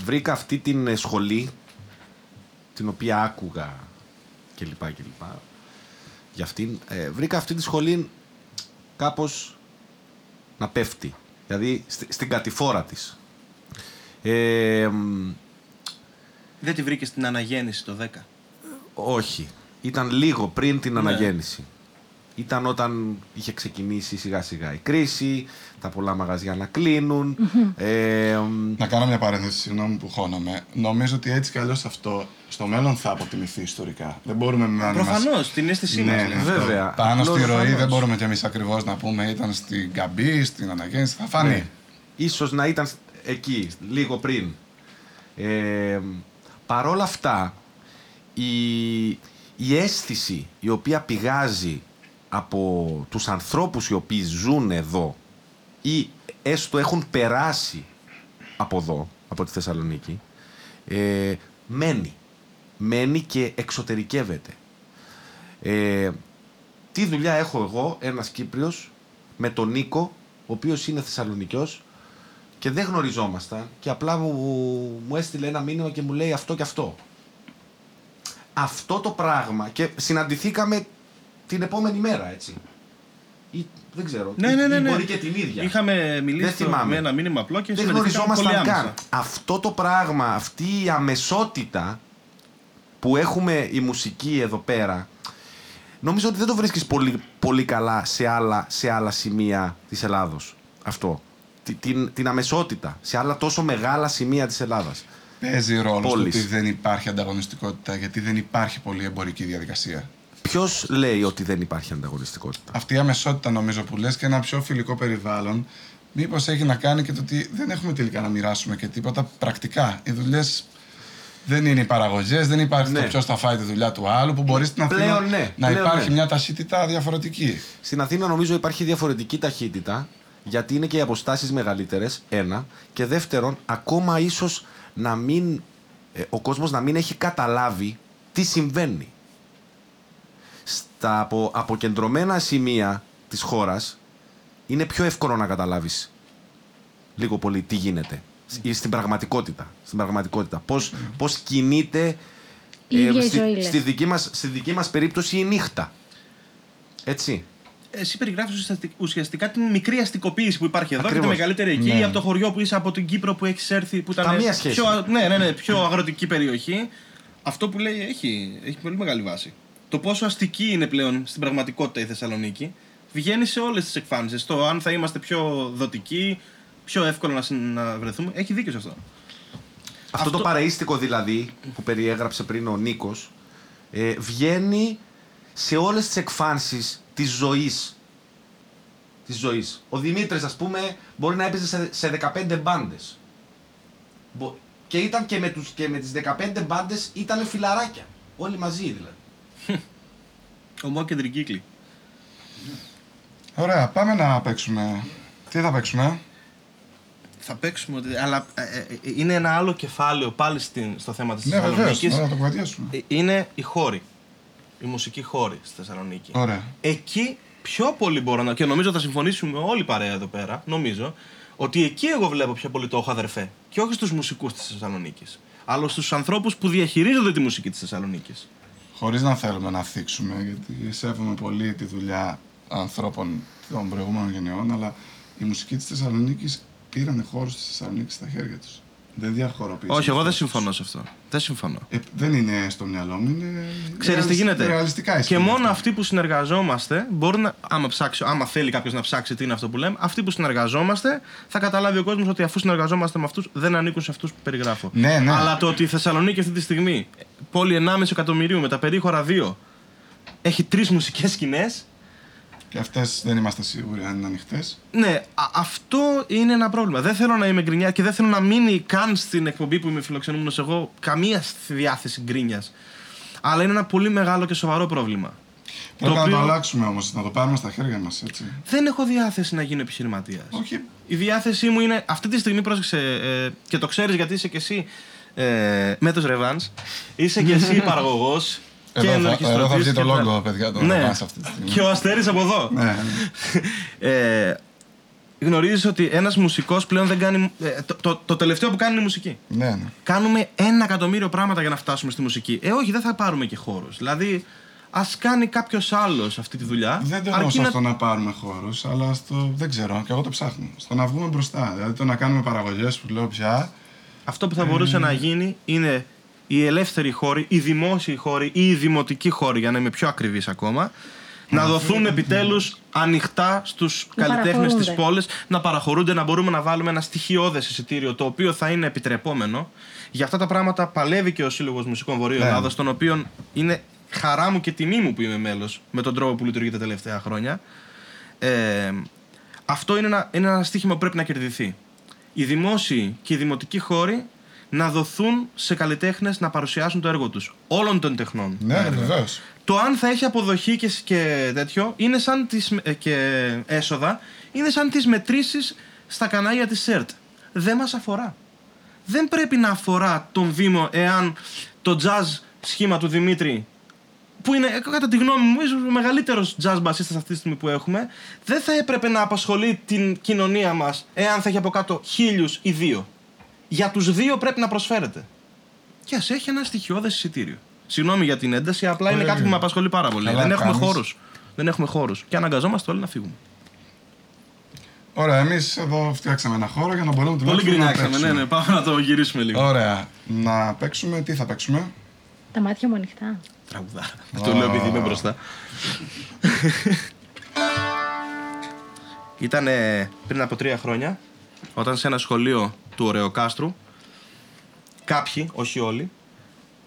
Speaker 7: βρήκα αυτή την ε, σχολή την οποία άκουγα κλπ. κλπ. Για αυτήν. Ε, βρήκα αυτή τη σχολή κάπως να πέφτει. Δηλαδή στη- στην κατηφόρα της. Ε, μ,
Speaker 4: Δεν τη βρήκες στην αναγέννηση το 10.
Speaker 7: όχι. Ήταν λίγο πριν την
Speaker 4: Ναι.
Speaker 7: αναγέννηση. Ήταν όταν είχε ξεκινήσει σιγά σιγά η κρίση, τα πολλά μαγαζιά να κλείνουν. ε, μ,
Speaker 3: Να κάνω μια παρένθεση, συγγνώμη που χώνομαι. Νομίζω ότι έτσι κι αλλιώς αυτό στο μέλλον θα αποτιμηθεί ιστορικά. Δεν μπορούμε να
Speaker 4: Προφανώς, την αίσθησή
Speaker 3: Ναι,
Speaker 4: μας.
Speaker 3: ναι,
Speaker 7: Βέβαια.
Speaker 3: αυτό. Πάνω στη
Speaker 7: Απλώς,
Speaker 3: ροή
Speaker 7: προφανώς.
Speaker 3: δεν μπορούμε κι εμείς ακριβώς να πούμε ήταν στην Καμπή, στην Αναγέννηση. Θα φανεί.
Speaker 7: ναι. Ίσως να ήταν εκεί, λίγο πριν. Ε, παρόλα αυτά, η, η αίσθηση η οποία πηγάζει από τους ανθρώπους οι οποίοι ζουν εδώ ή έστω έχουν περάσει από εδώ, από τη Θεσσαλονίκη, ε, μένει. Μένει και εξωτερικεύεται. Ε, τι δουλειά έχω εγώ, ένας Κύπριος, με τον Νίκο, ο οποίος είναι Θεσσαλονικιός και δεν γνωριζόμασταν και απλά μου, μου έστειλε ένα μήνυμα και μου λέει αυτό και αυτό. Αυτό το πράγμα και συναντηθήκαμε την επόμενη μέρα, έτσι. Ή, δεν ξέρω.
Speaker 4: Ναι,
Speaker 7: ή-
Speaker 4: ναι, ναι,
Speaker 7: ή
Speaker 4: ναι.
Speaker 7: μπορεί και την ίδια.
Speaker 4: Είχαμε μιλήσει
Speaker 7: Δεν θυμάμαι.
Speaker 4: με ένα μήνυμα απλό και
Speaker 7: δεν
Speaker 4: συναντηθήκαμε πολύ
Speaker 7: γνωριζόμασταν
Speaker 4: άμεσα.
Speaker 7: καν. Αυτό το πράγμα, αυτή η αμεσότητα που έχουμε η μουσική εδώ πέρα, νομίζω ότι δεν το βρίσκεις πολύ, πολύ καλά σε άλλα, σε άλλα σημεία της Ελλάδος. Αυτό. Τη- Την, την αμεσότητα σε άλλα τόσο μεγάλα σημεία της Ελλάδας.
Speaker 3: Παίζει ρόλο στο
Speaker 7: Πόλεις.
Speaker 3: ότι δεν υπάρχει ανταγωνιστικότητα, γιατί δεν υπάρχει πολύ εμπορική διαδικασία.
Speaker 7: Ποιος λέει ότι δεν υπάρχει ανταγωνιστικότητα;
Speaker 3: Αυτή η αμεσότητα νομίζω που λες και ένα πιο φιλικό περιβάλλον, μήπως έχει να κάνει και το ότι δεν έχουμε τελικά να μοιράσουμε και τίποτα πρακτικά. Οι δουλειές δεν είναι οι παραγωγές, δεν υπάρχει
Speaker 7: Ναι.
Speaker 3: το ποιος θα φάει τη δουλειά του άλλου, που μπορείς στην Αθήνα
Speaker 7: Πλέον ναι,
Speaker 3: να
Speaker 7: πλέον
Speaker 3: υπάρχει
Speaker 7: ναι.
Speaker 3: μια ταχύτητα διαφορετική.
Speaker 7: Στην Αθήνα νομίζω υπάρχει διαφορετική ταχύτητα γιατί είναι και οι αποστάσεις μεγαλύτερες, ένα. Και δεύτερον, ακόμα ίσως να μην, ε, ο κόσμος να μην έχει καταλάβει τι συμβαίνει. Στα απο, αποκεντρωμένα σημεία της χώρας είναι πιο εύκολο να καταλάβεις λίγο πολύ τι γίνεται. Ή στην πραγματικότητα. Στην πραγματικότητα. Πώς, πώς κινείται
Speaker 1: Η ίδια η
Speaker 7: στη,
Speaker 1: ζωή, λες.
Speaker 7: στη, δική μας, στη δική μας περίπτωση η νύχτα. Έτσι.
Speaker 4: Εσύ περιγράφεις ουσιαστικά την μικρή αστικοποίηση που υπάρχει εδώ και
Speaker 7: Ακριβώς.
Speaker 4: τη μεγαλύτερη εκεί,
Speaker 3: Ναι.
Speaker 4: από το χωριό που είσαι από την Κύπρο που έχεις έρθει, που ήταν
Speaker 7: Καμία σχέση.
Speaker 4: πιο, α- ναι, ναι, ναι, πιο αγροτική περιοχή. Αυτό που λέει έχει, έχει πολύ μεγάλη βάση. Το πόσο αστική είναι πλέον στην πραγματικότητα η Θεσσαλονίκη βγαίνει σε όλες τις εκφάνσεις. Το αν θα είμαστε πιο δοτικοί, πιο εύκολο να, συν- να βρεθούμε. Έχει δίκιο σε αυτό.
Speaker 7: Αυτό, το παραίστικο δηλαδή που περιέγραψε πριν ο Νίκος ε, βγαίνει σε όλες τις εκφάνσεις της ζωής. Της ζωής. Ο Δημήτρης ας πούμε μπορεί να έπαιζε σε, σε 15 μπάντες. Μπο- Και ήταν και με, τους, και με τις 15 μπάντες ήταν φιλαράκια. Όλοι μαζί δηλαδή.
Speaker 4: Ομό κεντρική κύκλη.
Speaker 3: Ωραία, πάμε να παίξουμε. Τι θα παίξουμε,
Speaker 4: Θα παίξουμε, ότι- αλλά ε, ε, ε, είναι ένα άλλο κεφάλαιο πάλι στην, στο θέμα της
Speaker 3: Ναι, βεβαίως,
Speaker 4: Θεσσαλονίκης.
Speaker 3: να το κουβεντιάσουμε.
Speaker 4: Ε, είναι οι χώροι. Οι μουσικοί χώροι στη Θεσσαλονίκη.
Speaker 3: Ωραία.
Speaker 4: Εκεί πιο πολύ μπορώ να. και νομίζω θα συμφωνήσουμε όλοι η παρέα εδώ πέρα. Νομίζω ότι εκεί εγώ βλέπω πιο πολύ το έχω αδερφέ. Και όχι στους μουσικούς της Θεσσαλονίκης. Αλλά στους ανθρώπους που διαχειρίζονται τη μουσική της Θεσσαλονίκης.
Speaker 3: Χωρίς να θέλουμε να θίξουμε, γιατί σέβομαι πολύ τη δουλειά ανθρώπων των προηγούμενων γενεών, αλλά η μουσική της Θεσσαλονίκης πήραν χώρους της Θεσσαλονίκης στα χέρια τους. Δεν διαφοροποίησαν.
Speaker 4: Όχι, εγώ δεν
Speaker 3: τους.
Speaker 4: συμφωνώ σε αυτό. Δεν συμφωνώ.
Speaker 3: Ε, δεν είναι στο μυαλό μου, είναι.
Speaker 4: Ξέρεις τι
Speaker 3: ρεαλισ-
Speaker 4: γίνεται;
Speaker 3: Ρεαλιστικά
Speaker 4: Και
Speaker 3: ισχύει
Speaker 4: μόνο
Speaker 3: αυτό.
Speaker 4: αυτοί που συνεργαζόμαστε, μπορεί να, άμα, ψάξει, άμα θέλει κάποιος να ψάξει τι είναι αυτό που λέμε, αυτοί που συνεργαζόμαστε θα καταλάβει ο κόσμος ότι αφού συνεργαζόμαστε με αυτούς, δεν ανήκουν σε αυτούς που περιγράφω.
Speaker 3: Ναι, ναι.
Speaker 4: Αλλά το ότι η Θεσσαλονίκη αυτή τη στιγμή, πόλη 1,5 εκατομμυρίου με τα περίχωρα 2, έχει τρεις μουσικές σκηνές.
Speaker 3: Και αυτές δεν είμαστε σίγουροι αν είναι ανοιχτές.
Speaker 4: Ναι, α- αυτό είναι ένα πρόβλημα. Δεν θέλω να είμαι γκρινιά και δεν θέλω να μείνει καν στην εκπομπή που είμαι φιλοξενούμενος εγώ καμία στη διάθεση γκρίνιας. Αλλά είναι ένα πολύ μεγάλο και σοβαρό πρόβλημα.
Speaker 3: Πρέπει να
Speaker 4: οποίο-
Speaker 3: το αλλάξουμε όμως, να το πάρουμε στα χέρια μας, έτσι.
Speaker 4: Δεν έχω διάθεση να γίνω επιχειρηματίας.
Speaker 3: Όχι.
Speaker 4: Η διάθεσή μου είναι αυτή τη στιγμή, πρόσεξε, ε, και το ξέρεις γιατί είσαι και εσύ ε, με τους Ρεβάν. Είσαι και εσύ παραγωγός.
Speaker 3: Εδώ θα- εδώ θα βγει το λόγο, παιδιά, το
Speaker 4: ναι.
Speaker 3: Revans αυτή τη στιγμή.
Speaker 4: Και ο Αστέρης από εδώ.
Speaker 3: Ναι, ναι.
Speaker 4: ε, Γνωρίζεις ότι ένας μουσικός πλέον δεν κάνει. ε, το, το, το τελευταίο που κάνει είναι η μουσική.
Speaker 3: ναι, ναι.
Speaker 4: Κάνουμε ένα εκατομμύριο πράγματα για να φτάσουμε στη μουσική. Ε, όχι, δεν θα πάρουμε και χώρους. Δηλαδή, ας κάνει κάποιος άλλος αυτή τη δουλειά.
Speaker 3: Δεν το εννοώ
Speaker 4: αρκεί
Speaker 3: σε
Speaker 4: να-
Speaker 3: αυτό να πάρουμε χώρους, αλλά στο. Δεν ξέρω, και εγώ το ψάχνω. Στο να βγούμε μπροστά. Δηλαδή το να κάνουμε παραγωγές που λέω πια.
Speaker 4: Αυτό που θα μπορούσε να γίνει είναι οι ελεύθεροι χώροι, οι δημόσιοι χώροι ή οι δημοτικοί χώροι, για να είμαι πιο ακριβής ακόμα, να δοθούν επιτέλους ανοιχτά στους καλλιτέχνες της
Speaker 1: παραχωρούνται.
Speaker 4: πόλης, να παραχωρούνται, να μπορούμε να βάλουμε ένα στοιχειώδες εισιτήριο το οποίο θα είναι επιτρεπόμενο. Για αυτά τα πράγματα παλεύει και ο Σύλλογος Μουσικών Βορείου
Speaker 3: Ναι.
Speaker 4: Ελλάδα, τον οποίο είναι χαρά μου και τιμή μου που είμαι μέλος με τον τρόπο που λειτουργεί τα τελευταία χρόνια. Ε, αυτό είναι ένα, είναι ένα στίχημα που πρέπει να κερδιθεί. Οι δημόσιοι και οι δημοτικοί χώροι να δοθούν σε καλλιτέχνες να παρουσιάσουν το έργο τους. Όλων των τεχνών.
Speaker 3: Ναι, βεβαίως.
Speaker 4: Το αν θα έχει αποδοχή και, και τέτοιο είναι σαν τις, ε, και έσοδα είναι σαν τις μετρήσεις στα κανάλια της ΣΕΡΤ. Δεν μας αφορά. Δεν πρέπει να αφορά τον Δήμο εάν το jazz σχήμα του Δημήτρη που είναι, κατά τη γνώμη μου, ίσως ο μεγαλύτερος jazz bassista αυτή τη στιγμή που έχουμε, δεν θα έπρεπε να απασχολεί την κοινωνία μας εάν θα έχει από κάτω χίλιους ή δύο. Για τους δύο πρέπει να προσφέρεται. Και ας έχει ένα στοιχειώδες εισιτήριο. Συγγνώμη για την ένταση, απλά είναι
Speaker 3: Πολύ
Speaker 4: κάτι που με
Speaker 3: ωραία.
Speaker 4: απασχολεί πάρα πολύ.
Speaker 3: Καλά
Speaker 4: δεν έχουμε
Speaker 3: κάνεις.
Speaker 4: χώρους. Δεν έχουμε χώρους. Και αναγκαζόμαστε όλοι να φύγουμε.
Speaker 3: Ωραία, εμείς εδώ φτιάξαμε ένα χώρο για να μπορούμε
Speaker 4: Πολύ
Speaker 3: τουλάχιστον να
Speaker 4: γκρινιάξαμε,
Speaker 3: παίξουμε.
Speaker 4: ναι, ναι. Πάμε να το γυρίσουμε λίγο.
Speaker 3: Ωραία. Να παίξουμε, τι θα παίξουμε;
Speaker 1: Τα μάτια μου ανοιχτά.
Speaker 4: Τραγουδάρα. Το λέω επειδή είμαι μπροστά. Ήταν πριν από τρία χρόνια, όταν σε ένα σχολείο του Ωρεοκάστρου, κάποιοι, όχι όλοι,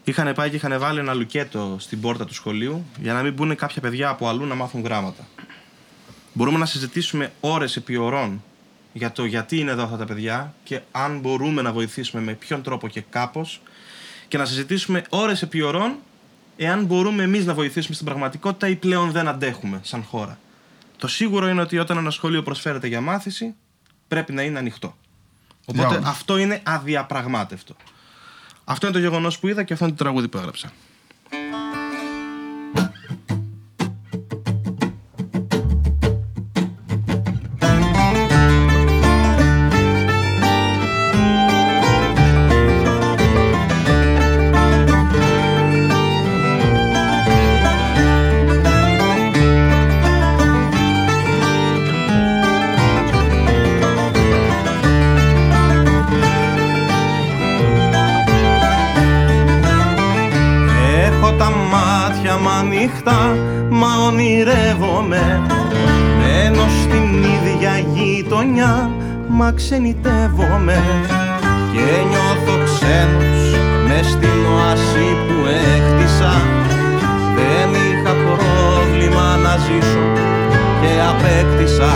Speaker 4: είχαν πάει και είχαν βάλει ένα λουκέτο στην πόρτα του σχολείου για να μην μπουν κάποια παιδιά από αλλού να μάθουν γράμματα. Μπορούμε να συζητήσουμε ώρες επί ωρών για το γιατί είναι εδώ αυτά τα παιδιά και αν μπορούμε να βοηθήσουμε με ποιον τρόπο και κάπως και να συζητήσουμε ώρες επί ωρών εάν μπορούμε εμείς να βοηθήσουμε στην πραγματικότητα ή πλέον δεν αντέχουμε σαν χώρα. Το σίγουρο είναι ότι όταν ένα σχολείο προσφέρεται για μάθηση πρέπει να είναι ανοιχτό. Οπότε
Speaker 3: Για όλους.
Speaker 4: αυτό είναι αδιαπραγμάτευτο. Αυτό είναι το γεγονός που είδα και αυτό είναι το τραγούδι που έγραψα. Ξενιτεύομαι Και νιώθω ξένος μες στην οασί που έκτισα. Δεν είχα πρόβλημα να ζήσω και απέκτησα.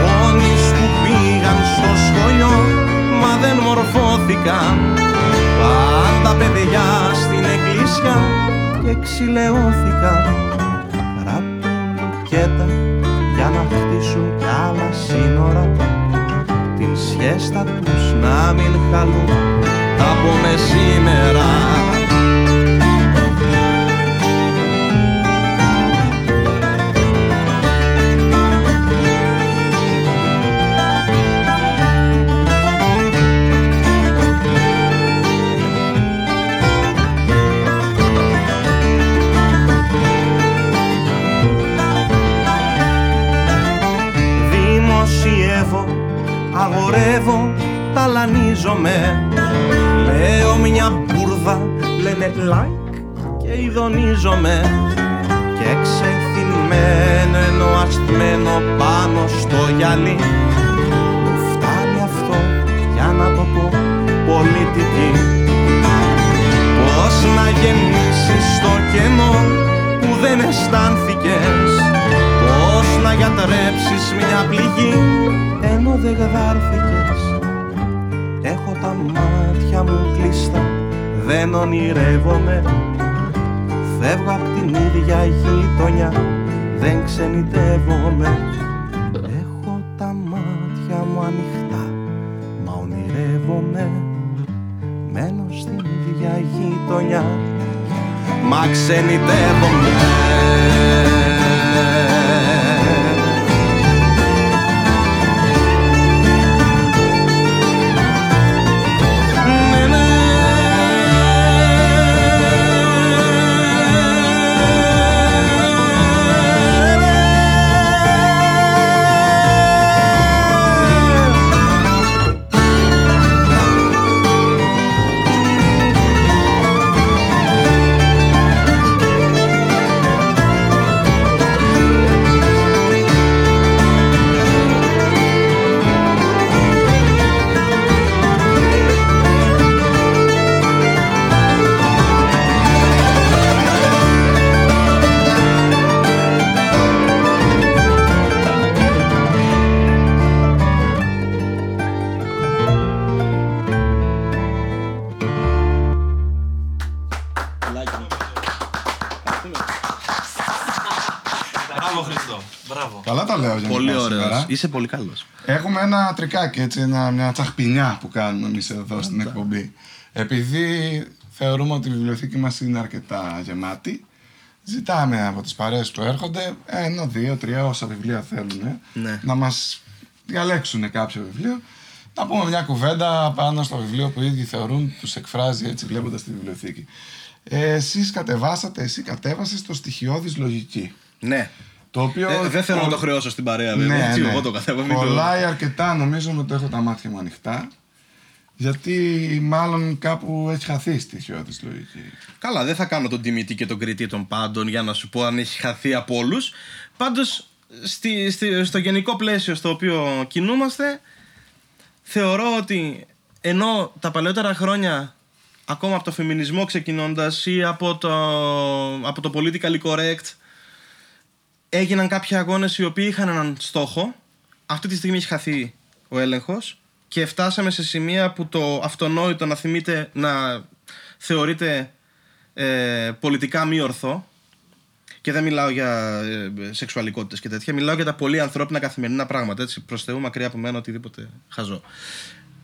Speaker 4: Γόνεις που πήγαν στο σχολείο, μα δεν μορφώθηκαν. Πάντα παιδιά στην εκκλησιά και ξυλαιώθηκαν από μεσήμερα δεν ονειρεύομαι. Φεύγω απ' την ίδια γειτονιά, δεν ξενιτεύομαι. Έχω τα μάτια μου ανοιχτά, μα ονειρεύομαι. Μένω στην ίδια γειτονιά, μα ξενιτεύομαι Είσαι πολύ καλός.
Speaker 3: Έχουμε ένα τρικάκι, έτσι, ένα, μια τσαχπινιά που κάνουμε εμείς εδώ στην εκπομπή. Επειδή θεωρούμε ότι η βιβλιοθήκη μας είναι αρκετά γεμάτη, ζητάμε από τις παρέες που έρχονται ένα, δύο, τρία, όσα βιβλία θέλουν
Speaker 4: Ναι.
Speaker 3: να μας διαλέξουν κάποιο βιβλίο να πούμε μια κουβέντα πάνω στο βιβλίο που οι ίδιοι θεωρούν τους εκφράζει έτσι βλέποντας τη βιβλιοθήκη. Ε, εσείς κατεβάσατε, εσύ κατέβασες το στοιχειώδης λογική.
Speaker 4: Ναι.
Speaker 3: Το οποίο
Speaker 4: Ε, δεν θέλω να το χρεώσω στην παρέα, βέβαια.
Speaker 3: ναι,
Speaker 4: Έτσι,
Speaker 3: ναι.
Speaker 4: εγώ το κατέβα. μην το-
Speaker 3: Κολλάει αρκετά, νομίζω ότι έχω τα μάτια μου ανοιχτά. Γιατί μάλλον κάπου έχει χαθεί η στοιχειώδης λογική.
Speaker 4: Καλά, δεν θα κάνω τον τιμητή και τον κριτή των πάντων για να σου πω αν έχει χαθεί από όλους. Πάντως, στη, στη, στο γενικό πλαίσιο στο οποίο κινούμαστε, θεωρώ ότι ενώ τα παλαιότερα χρόνια, ακόμα από το φεμινισμό ξεκινώντας ή από το, από το politically correct, έγιναν κάποιοι αγώνες οι οποίοι είχαν έναν στόχο. Αυτή τη στιγμή έχει χαθεί ο έλεγχος και φτάσαμε σε σημεία που το αυτονόητο να θυμείται να θεωρείται ε, πολιτικά μη ορθό και δεν μιλάω για ε, σεξουαλικότητες και τέτοια, μιλάω για τα πολύ ανθρώπινα καθημερινά πράγματα, έτσι, προς Θεού μακριά από μένα οτιδήποτε χαζό.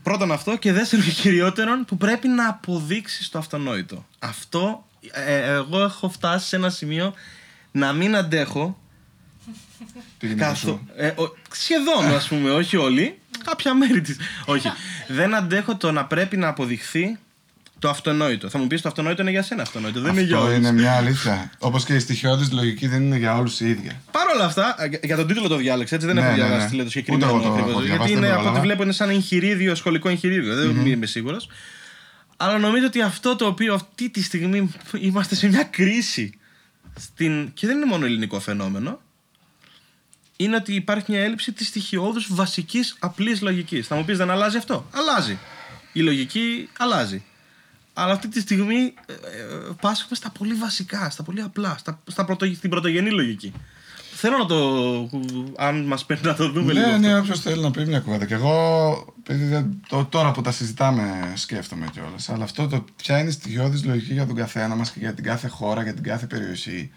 Speaker 4: Πρώτον αυτό και δεύτερον και κυριότερον που πρέπει να αποδείξεις το αυτονόητο. Αυτό ε, εγώ έχω φτάσει σε ένα σημείο να μην αντέχω
Speaker 3: Τι γίνεται
Speaker 4: Καθο...
Speaker 3: σου.
Speaker 4: Ε, ο- σχεδόν, ας πούμε, όχι όλοι. Κάποια μέρη της. όχι. Δεν αντέχω το να πρέπει να αποδειχθεί το αυτονόητο. Θα μου πεις το αυτονόητο είναι για σένα αυτονόητο. Δεν είναι για
Speaker 3: Αυτό
Speaker 4: όλους.
Speaker 3: είναι μια αλήθεια. Όπως και η στοιχειώδης λογική δεν είναι για όλους η ίδια.
Speaker 4: Παρ' όλα αυτά, ε, για τον τίτλο το διάλεξα, έτσι δεν
Speaker 3: Ναι,
Speaker 4: έχω
Speaker 3: ναι,
Speaker 4: διαβάσει
Speaker 3: ναι.
Speaker 4: τι λέει το
Speaker 3: Ούτε
Speaker 4: συγκεκριμένο
Speaker 3: εγώ το
Speaker 4: ακριβώς.
Speaker 3: έχω διαβάσει,
Speaker 4: Γιατί
Speaker 3: δεν
Speaker 4: είναι
Speaker 3: το
Speaker 4: από ό,τι
Speaker 3: πρόλαβα.
Speaker 4: βλέπω είναι σαν εγχειρίδιο, σχολικό εγχειρίδιο. Δεν είμαι σίγουρος. Αλλά νομίζω ότι αυτό το οποίο αυτή τη στιγμή είμαστε σε μια κρίση. Στην... Και δεν είναι μόνο ελληνικό φαινόμενο. Είναι ότι υπάρχει μια έλλειψη της στοιχειώδους βασικής απλής λογικής. Θα μου πεις δεν αλλάζει αυτό; Αλλάζει. Η λογική αλλάζει. Αλλά αυτή τη στιγμή ε, ε, πάσχουμε στα πολύ βασικά, στα πολύ απλά, στα, στα πρωτο, στην πρωτογενή λογική. Θέλω να το. Αν μας παίρνει να το δούμε λίγο.
Speaker 3: Ναι,
Speaker 4: αυτό.
Speaker 3: ναι, όποιος θέλει να πει μια κουβέντα. Και εγώ, επειδή δεν- το, τώρα που τα συζητάμε, σκέφτομαι κιόλας. Αλλά αυτό το ποια είναι η στοιχειώδης λογική για τον καθένα μας και για την κάθε χώρα, για την κάθε περιοχή.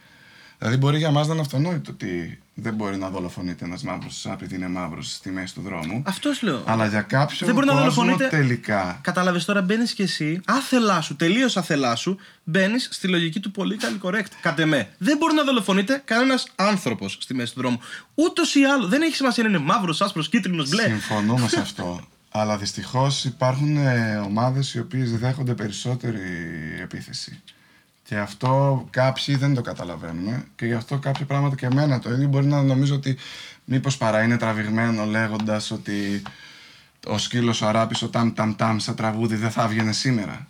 Speaker 3: Δηλαδή, μπορεί για μας να είναι αυτονόητο ότι δεν μπορεί να δολοφονείται ένας μαύρος επειδή είναι μαύρος στη μέση του δρόμου.
Speaker 4: Αυτός λέω.
Speaker 3: Αλλά για κάποιον
Speaker 4: Δεν μπορεί να
Speaker 3: κόσμο
Speaker 4: δολοφονείται.
Speaker 3: τελικά.
Speaker 4: Κατάλαβες τώρα, μπαίνεις κι εσύ, άθελά σου, τελείως άθελά σου, μπαίνεις στη λογική του πολύ correct. Κατ' εμέ. Δεν μπορεί να δολοφονείται κανένας άνθρωπος στη μέση του δρόμου. Ούτως ή άλλως. Δεν έχει σημασία αν είναι μαύρος, άσπρος, κίτρινος, μπλε.
Speaker 3: Συμφωνούμε σε αυτό. Αλλά δυστυχώς υπάρχουν ομάδες οι οποίες δέχονται περισσότερη επίθεση. Και αυτό κάποιοι δεν το καταλαβαίνουμε. Και γι' αυτό κάποια πράγματα και εμένα το ίδιο μπορεί να νομίζω ότι μήπως παρά είναι τραβηγμένο λέγοντας ότι ο σκύλος ο αράπης, ο τάμ τάμ τάμ σαν τραγούδι δεν θα έβγαινε σήμερα.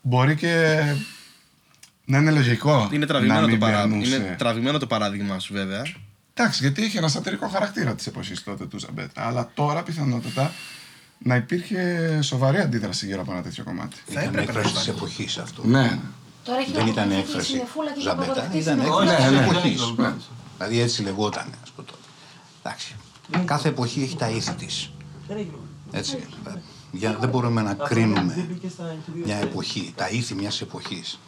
Speaker 3: Μπορεί και να είναι λογικό.
Speaker 4: Είναι
Speaker 3: να
Speaker 4: τραβηγμένο, το
Speaker 3: μην
Speaker 4: παρά...
Speaker 3: περνούσε.
Speaker 4: είναι τραβηγμένο το παράδειγμα σου, βέβαια.
Speaker 3: Εντάξει, γιατί είχε ένα σατυρικό χαρακτήρα της εποχής τότε του Ζαμπέτα. Αλλά τώρα πιθανότατα να υπήρχε σοβαρή αντίδραση γύρω από ένα τέτοιο κομμάτι.
Speaker 4: Θα
Speaker 6: Ήταν
Speaker 4: έπρεπε να
Speaker 6: έκφραση της
Speaker 4: υπάρχει.
Speaker 6: εποχής αυτό.
Speaker 3: Ναι.
Speaker 1: Τώρα έχει
Speaker 6: Δεν ήταν
Speaker 1: αποδειχθεί
Speaker 6: έκφραση
Speaker 1: συννεφούλα και έχει
Speaker 6: Ζαμπέτα,
Speaker 1: απαγορευτεί
Speaker 6: ήταν
Speaker 1: συννεφούλα.
Speaker 6: έκφραση
Speaker 3: ναι,
Speaker 6: της
Speaker 3: ναι.
Speaker 6: εποχής. Δηλαδή έτσι λεγόταν ας πούμε τότε. Εντάξει. Κάθε εποχή έχει τα ήθη της. Έτσι. Για, δεν μπορούμε να κρίνουμε μια εποχή, τα ήθη μιας εποχής.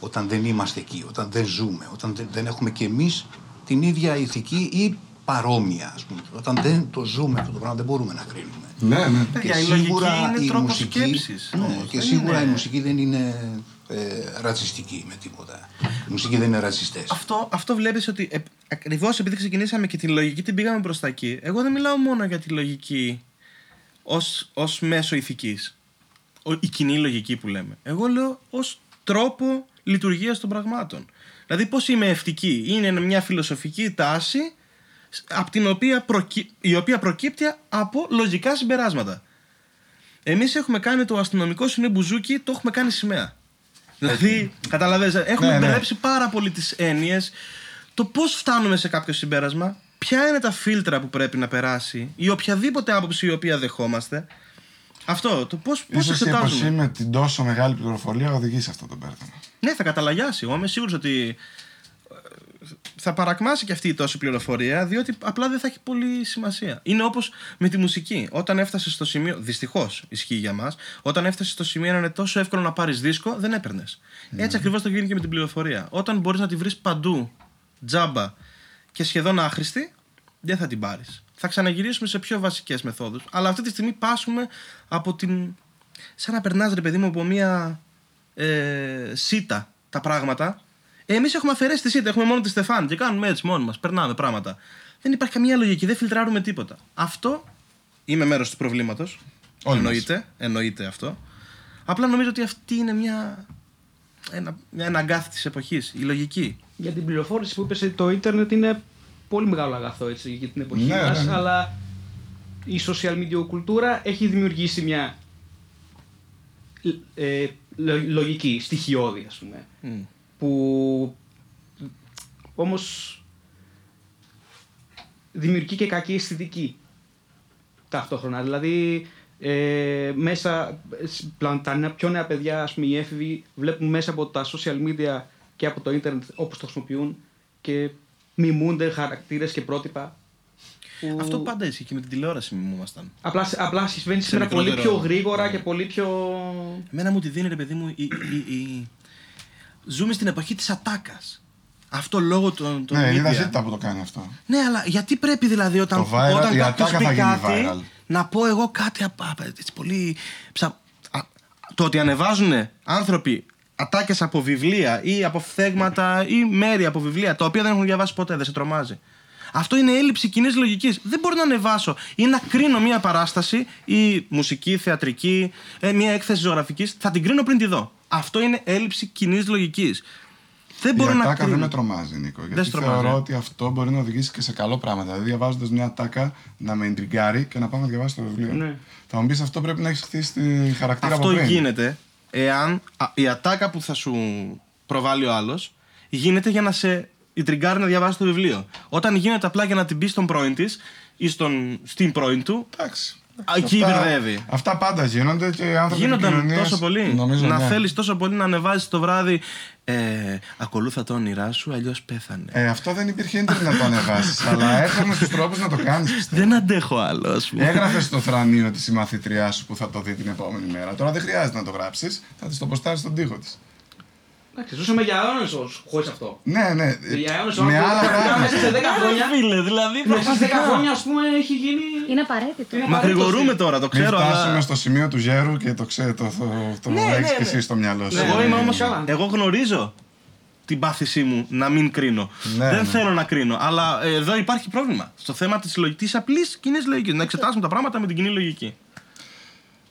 Speaker 6: Όταν δεν είμαστε εκεί, όταν δεν ζούμε, όταν δεν, δεν έχουμε κι εμείς την ίδια ηθική ή παρόμοια. Ας πούμε. Όταν δεν το ζούμε αυτό το πράγμα, δεν μπορούμε να κρίνουμε.
Speaker 3: Ναι, ναι.
Speaker 4: Παιδιά, η λογική είναι τρόπος σκέψης
Speaker 6: Ναι,
Speaker 4: όμως,
Speaker 6: και
Speaker 4: δεν
Speaker 6: σίγουρα
Speaker 4: είναι-
Speaker 6: η μουσική δεν είναι ε, ρατσιστική με τίποτα. Η μουσική δεν είναι ρατσιστές.
Speaker 4: Αυτό, αυτό βλέπεις ότι ε, ακριβώς επειδή ξεκινήσαμε και τη λογική την πήγαμε προς τα εκεί, εγώ δεν μιλάω μόνο για τη λογική ως μέσο ηθικής. Η κοινή λογική που λέμε. Εγώ λέω ως τρόπο λειτουργίας των πραγμάτων. Δηλαδή, πώς είμαι ευτική. Είναι μια φιλοσοφική τάση από την οποία προκύ- η οποία προκύπτει από λογικά συμπεράσματα. Εμείς έχουμε κάνει το αστυνομικό σου είναι μπουζούκι, το έχουμε κάνει σημαία. Δηλαδή, καταλαβαίνετε, έχουμε
Speaker 3: Ναι, ναι.
Speaker 4: μπερδέψει πάρα πολύ τις έννοιες. Το πώς φτάνουμε σε κάποιο συμπέρασμα, ποια είναι τα φίλτρα που πρέπει να περάσει ή οποιαδήποτε άποψη η οποία δεχόμαστε. Αυτό, το πώς, πώς
Speaker 3: Ίσως η εποχή
Speaker 4: εξετάζουμε.
Speaker 3: με την τόσο μεγάλη πληροφορία οδηγεί σε αυτό το μπέρδεμα.
Speaker 4: Ναι, θα καταλαγιάσει. Εγώ είμαι σίγουρος ότι ε, θα παρακμάσει και αυτή η τόση πληροφορία, διότι απλά δεν θα έχει πολύ σημασία. Είναι όπως με τη μουσική. Όταν έφτασες στο σημείο. Δυστυχώς ισχύει για μας. Όταν έφτασες στο σημείο να είναι τόσο εύκολο να πάρεις δίσκο, δεν έπαιρνες. Έτσι ακριβώς το γίνει και με την πληροφορία. Όταν μπορείς να τη βρεις παντού, τζάμπα και σχεδόν άχρηστη, δεν θα την πάρεις. Θα ξαναγυρίσουμε σε πιο βασικές μεθόδους. Αλλά αυτή τη στιγμή πάσουμε από την. σαν να περνάς, ρε παιδί μου, από μία ε, σίτα τα πράγματα. Εμείς έχουμε αφαιρέσει τη σίτα, έχουμε μόνο τη Στεφάν και κάνουμε έτσι μόνοι μας. Περνάμε πράγματα. Δεν υπάρχει καμία λογική, δεν φιλτράρουμε τίποτα. Αυτό είμαι μέρος του προβλήματος.
Speaker 3: Όλοι μας.
Speaker 4: Εννοείται, εννοείται αυτό. Απλά νομίζω ότι αυτή είναι μια. Ένα, μια αναγκάθη της εποχής, η λογική.
Speaker 5: Για την πληροφόρηση που είπες ότι το ίντερνετ είναι πολύ μεγάλο αγαθό έτσι, για την εποχή
Speaker 3: Ναι,
Speaker 5: μας,
Speaker 3: ναι, ναι.
Speaker 5: αλλά η social media κουλτούρα έχει δημιουργήσει μια ε, λο- λογική, στοιχειώδη ας πούμε,
Speaker 4: Μμ.
Speaker 5: Που όμως δημιουργεί και κακή αισθητική ταυτόχρονα. Δηλαδή, ε, μέσα, σ- πλέον τα νέα- πιο νέα παιδιά, ας πούμε, οι έφηβοι, βλέπουν μέσα από τα social media και από το ίντερνετ όπως το χρησιμοποιούν και μιμούνται χαρακτήρες και πρότυπα. που
Speaker 4: Αυτό πάντα ισχύει και με την τηλεόραση μιμούμασταν.
Speaker 5: Απλά, απλά συμβαίνει σήμερα πολύ
Speaker 4: μικρότερο-
Speaker 5: πιο γρήγορα
Speaker 4: Ναι.
Speaker 5: και πολύ πιο...
Speaker 4: Εμένα μου τη δίνει ρε παιδί μου η, η, η- Ζούμε στην εποχή της ατάκας. Αυτό λόγω των, των
Speaker 3: Ναι, είδα
Speaker 4: media.
Speaker 3: ζήτα που το κάνει αυτό.
Speaker 4: Ναι, αλλά γιατί πρέπει δηλαδή όταν,
Speaker 3: Το viral-
Speaker 4: όταν
Speaker 3: η
Speaker 4: κάποιος
Speaker 3: ατάκα
Speaker 4: πει
Speaker 3: θα γίνει
Speaker 4: κάτι
Speaker 3: viral.
Speaker 4: να πω εγώ κάτι απ- απ- έτσι πολύ ψα... α, το ότι ανεβάζουν άνθρωποι ατάκες από βιβλία ή από φθέγματα ή μέρη από βιβλία τα οποία δεν έχουν διαβάσει ποτέ, δεν σε τρομάζει. Αυτό είναι έλλειψη κοινής λογικής. Δεν μπορώ να ανεβάσω ή να κρίνω μια παράσταση ή μουσική, θεατρική, ε, μια έκθεση ζωγραφικής. Θα την κρίνω πριν τη δω. Αυτό είναι έλλειψη κοινής λογικής. Δεν μπορώ
Speaker 3: η
Speaker 4: να
Speaker 3: ατάκα
Speaker 4: κρίνω.
Speaker 3: δεν με τρομάζει, Νίκο. Γιατί
Speaker 4: σε τρομάζει,
Speaker 3: θεωρώ
Speaker 4: ε.
Speaker 3: ότι αυτό μπορεί να οδηγήσει και σε καλό πράγμα. Δηλαδή, διαβάζοντας μια ατάκα να με εντριγκάρει και να πάω να διαβάσω το βιβλίο.
Speaker 5: Ναι.
Speaker 3: Θα μου πεις αυτό πρέπει να έχεις χτίσει τη χαρακτήρα
Speaker 4: Αυτό
Speaker 3: από πριν.
Speaker 4: γίνεται εάν α, η ατάκα που θα σου προβάλλει ο άλλος γίνεται για να σε τριγκάρει να διαβάσει το βιβλίο. Όταν γίνεται απλά για να την πεις στον πρώην της ή στον, στην πρώην του,
Speaker 3: Εντάξει.
Speaker 4: Α, εκεί
Speaker 3: Αυτά-
Speaker 4: μπερδεύει.
Speaker 3: Αυτά πάντα γίνονται και οι άνθρωποι
Speaker 4: γίνονταν
Speaker 3: επικοινωνίας,
Speaker 4: τόσο πολύ.
Speaker 3: Νομίζω,
Speaker 4: να
Speaker 3: ναι.
Speaker 4: θέλεις τόσο πολύ να ανεβάζεις το βράδυ. Ε, ακολούθα τα όνειρά σου, αλλιώς πέθανε.
Speaker 3: Ε, αυτό δεν υπήρχε ίντερνετ να το ανεβάσεις. αλλά έφερνε τους τρόπους να το κάνεις.
Speaker 4: Δεν αντέχω άλλο, ας πούμε.
Speaker 3: Έγραφες στο θρανίο της συμμαθήτριά σου που θα το δει την επόμενη μέρα. Τώρα δεν χρειάζεται να το γράψεις, θα της το ποστάρεις στον τοίχο της.
Speaker 5: Εντάξει, ζούσαμε για αιώνες χωρίς αυτό.
Speaker 3: Ναι, ναι.
Speaker 5: Για αιώνες
Speaker 3: Με άλλα
Speaker 5: Μέσα
Speaker 3: πράγματα.
Speaker 5: σε 10 χρόνια,
Speaker 4: Φίλε, δηλαδή.
Speaker 5: μέσα σε 10
Speaker 4: πραγματικά.
Speaker 5: χρόνια, ας πούμε, έχει γίνει...
Speaker 1: Είναι απαραίτητο.
Speaker 5: Είναι
Speaker 4: Μα
Speaker 5: απαραίτητο
Speaker 4: γρηγορούμε
Speaker 5: στη-
Speaker 4: τώρα, το
Speaker 3: Μην
Speaker 4: ξέρω,
Speaker 3: φτάσουμε
Speaker 4: αλλά.
Speaker 3: στο σημείο του γέρου και το ξέρει, το, το, το
Speaker 4: Ναι,
Speaker 3: έχεις
Speaker 4: ναι,
Speaker 3: και
Speaker 4: ναι.
Speaker 3: εσύ στο μυαλό σου.
Speaker 4: Εγώ είμαι
Speaker 3: Ε,
Speaker 4: όμως.
Speaker 5: καλά.
Speaker 4: Εγώ γνωρίζω την πάθησή μου να μην κρίνω.
Speaker 3: Ναι,
Speaker 4: δεν
Speaker 3: ναι.
Speaker 4: θέλω να κρίνω. Αλλά ε, εδώ υπάρχει πρόβλημα. Στο θέμα της λογικής, απλής κοινής λογικής. Να εξετάσουμε τα πράγματα με την κοινή λογική.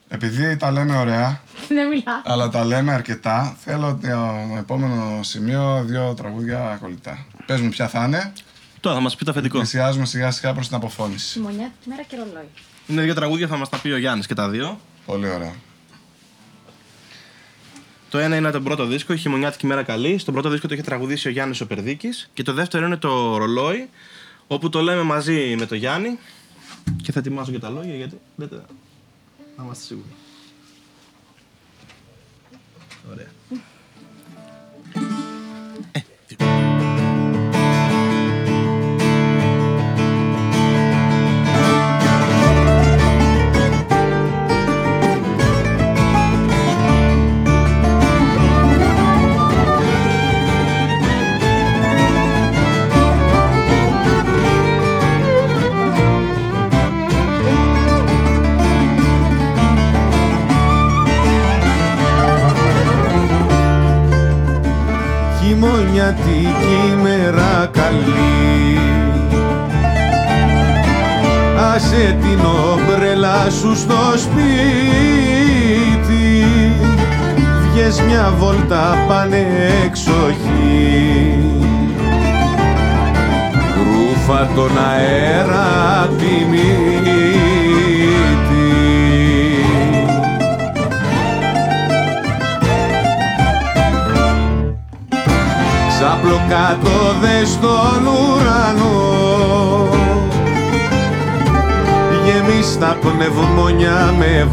Speaker 3: Επειδή τα λέμε ωραία,
Speaker 1: Δεν μιλά.
Speaker 3: αλλά τα λέμε αρκετά, θέλω το επόμενο σημείο δύο τραγούδια κολλητά. Πες μου ποια θα είναι.
Speaker 4: Τώρα θα μας πει το αφεντικό.
Speaker 3: Πλησιάζουμε σιγά σιγά προς την αποφώνηση.
Speaker 1: Χειμωνιάτικη μέρα και ρολόι.
Speaker 4: Είναι δύο τραγούδια, θα μας τα πει ο Γιάννης και τα δύο.
Speaker 3: Πολύ ωραία.
Speaker 4: Το ένα είναι το πρώτο δίσκο, η χειμωνιάτικη μέρα καλή. Στον πρώτο δίσκο το είχε τραγουδήσει ο Γιάννης ο Περδίκης. Και το δεύτερο είναι το ρολόι, όπου το λέμε μαζί με το Γιάννη. Και θα ετοιμάσω και τα λόγια γιατί δεν τα. Να είμαστε σίγουροι. Ωραία.
Speaker 8: Χειμωνιάτικη μέρα καλή. Άσε την ομπρέλα σου στο σπίτι. Βγες μια βόλτα πάνε εξοχή Ρούφα τον αέρα απ' τη μύτη Ξάπλο κάτω δες στον ουρανό. Γεμίστα πνευμόνια με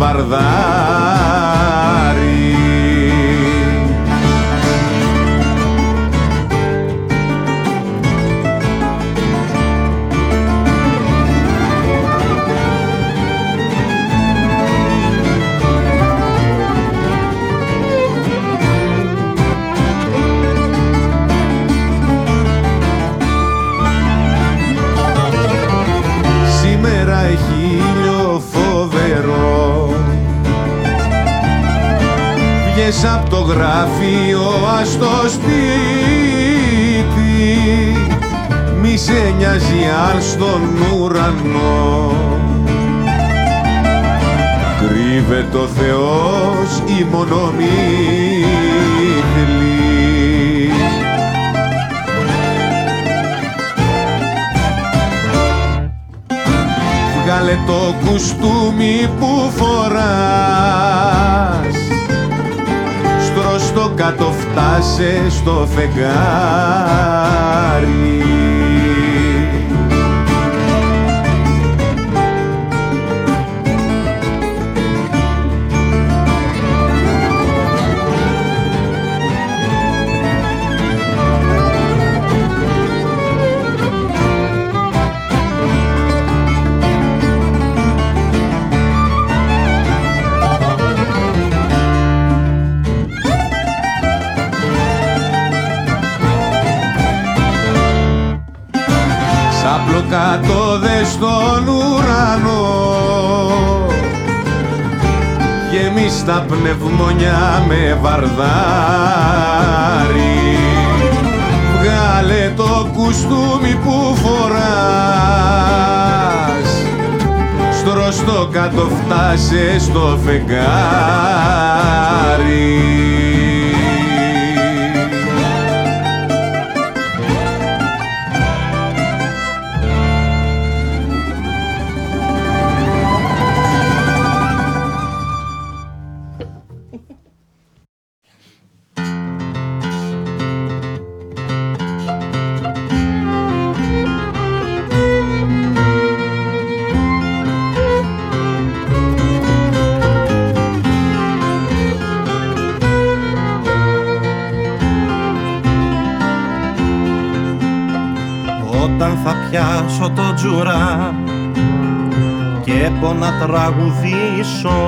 Speaker 8: βαρδάρι
Speaker 2: γραφείο ας το σπίτι. Μη σε νοιάζει αν στον ουρανό. Κρύβεται ο Θεός η μονομύχλη Βγάλε το κουστούμι που φοράς Στρως το κάτω φτάσε στο φεγγάρι κάτω δες στον ουρανό. Γεμίς τα πνευμονιά με βαρδάρι. Βγάλε το κουστούμι που φοράς. Στρως το κάτω φτάσε στο φεγγάρι
Speaker 4: τζουρά και να τραγουδήσω.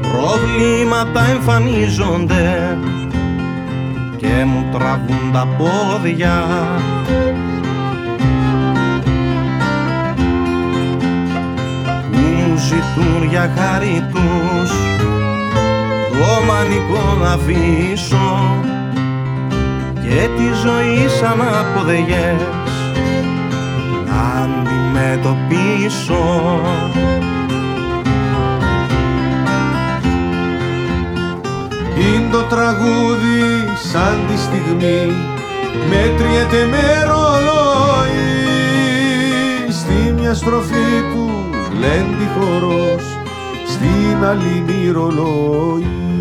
Speaker 4: Προβλήματα εμφανίζονται και μου τραβούν τα πόδια. Που μου ζητούν για χάρη τους το μανικό να αφήσω και τη ζωή σαν αποδεγές να αντιμετωπίσω.
Speaker 2: Είναι το τραγούδι σαν τη στιγμή μέτριεται με ρολόι. Στη μια στροφή του λέντι χορός στην άλλη μυρολόι
Speaker 4: σαν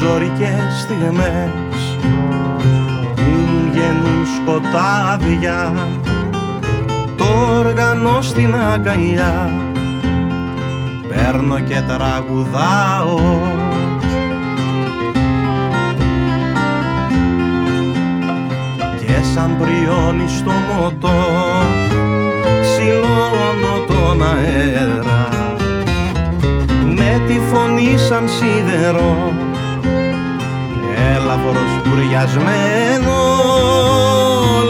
Speaker 4: ζωρικές στιγμές. Που μου γεννούν σκοτάδια το όργανο στην αγκαλιά. Παίρνω και τραγουδάω. Και σαν πριόνι στο μοτό ξυλώνω τον αέρα. Με τη φωνή σαν σίδερο έλαφρος κουριασμένο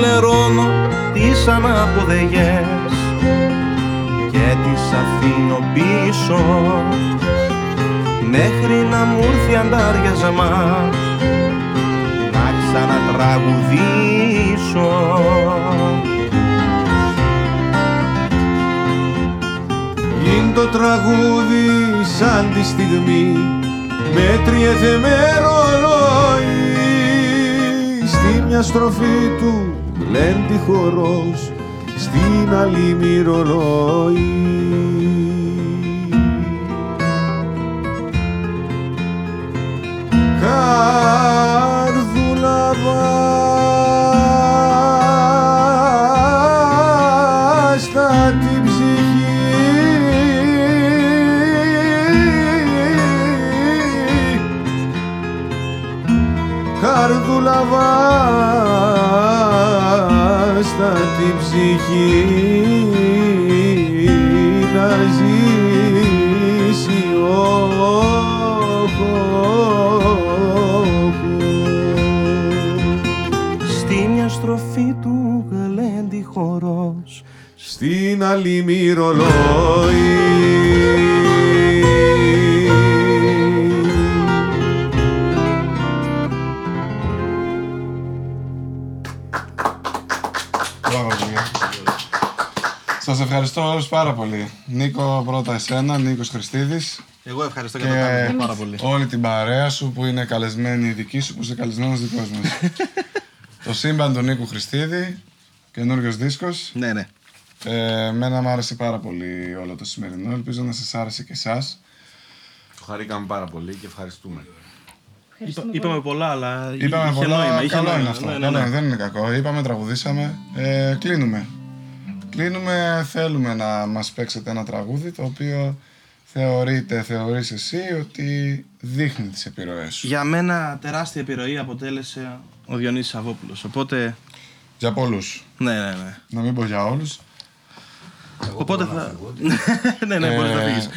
Speaker 4: λερώνω τις αναποδεγές και τις αφήνω πίσω. Μέχρι να μου έρθει αντάριασμα να ξανατραγουδήσω.
Speaker 2: Είναι το τραγούδι σαν τη στιγμή μέτριεται με ρολόι στη μια στροφή του λέντι χορός στην άλλη μυρολόι Στη μια στροφή του γλέντι
Speaker 9: χορός Στην
Speaker 3: άλλη μη Σας ευχαριστώ όλους πάρα πολύ. Νίκο, πρώτα εσένα, Νίκος Χριστίδης.
Speaker 1: Εγώ ευχαριστώ και, και τον πάρα πολύ.
Speaker 3: Όλη την παρέα σου που είναι καλεσμένη δική σου, που είσαι καλεσμένος δικός μας το σύμπαν του Νίκου Χριστίδη, καινούριος δίσκος.
Speaker 1: Ναι, ναι.
Speaker 3: Ε, εμένα μου άρεσε πάρα πολύ όλο το σημερινό. Ελπίζω να σας άρεσε και εσάς.
Speaker 7: Το χαρήκαμε πάρα πολύ και ευχαριστούμε.
Speaker 1: Είπα- είπαμε πολλά, αλλά
Speaker 3: Είπαμε
Speaker 1: είχε
Speaker 3: πολλά,
Speaker 1: νόημα. Είχε
Speaker 3: καλό
Speaker 1: νόημα.
Speaker 3: είναι αυτό.
Speaker 1: Ναι, ναι,
Speaker 3: Καλό
Speaker 1: ναι.
Speaker 3: είναι, δεν είναι κακό. Είπαμε, τραγουδήσαμε. Ε, κλείνουμε. Κλείνουμε, θέλουμε να μας παίξετε ένα τραγούδι το οποίο θεωρείτε, θεωρείς εσύ ότι δείχνει τις επιρροές σου.
Speaker 1: Για μένα τεράστια επιρροή αποτέλεσε ο Διονύσης Σαββόπουλος. Οπότε,
Speaker 3: Για πολλούς.
Speaker 1: ναι, ναι, ναι.
Speaker 3: Να μην πω για όλους.
Speaker 1: Οπότε θα... ναι, ναι, μπορείς να
Speaker 3: Ε,
Speaker 1: φύγεις.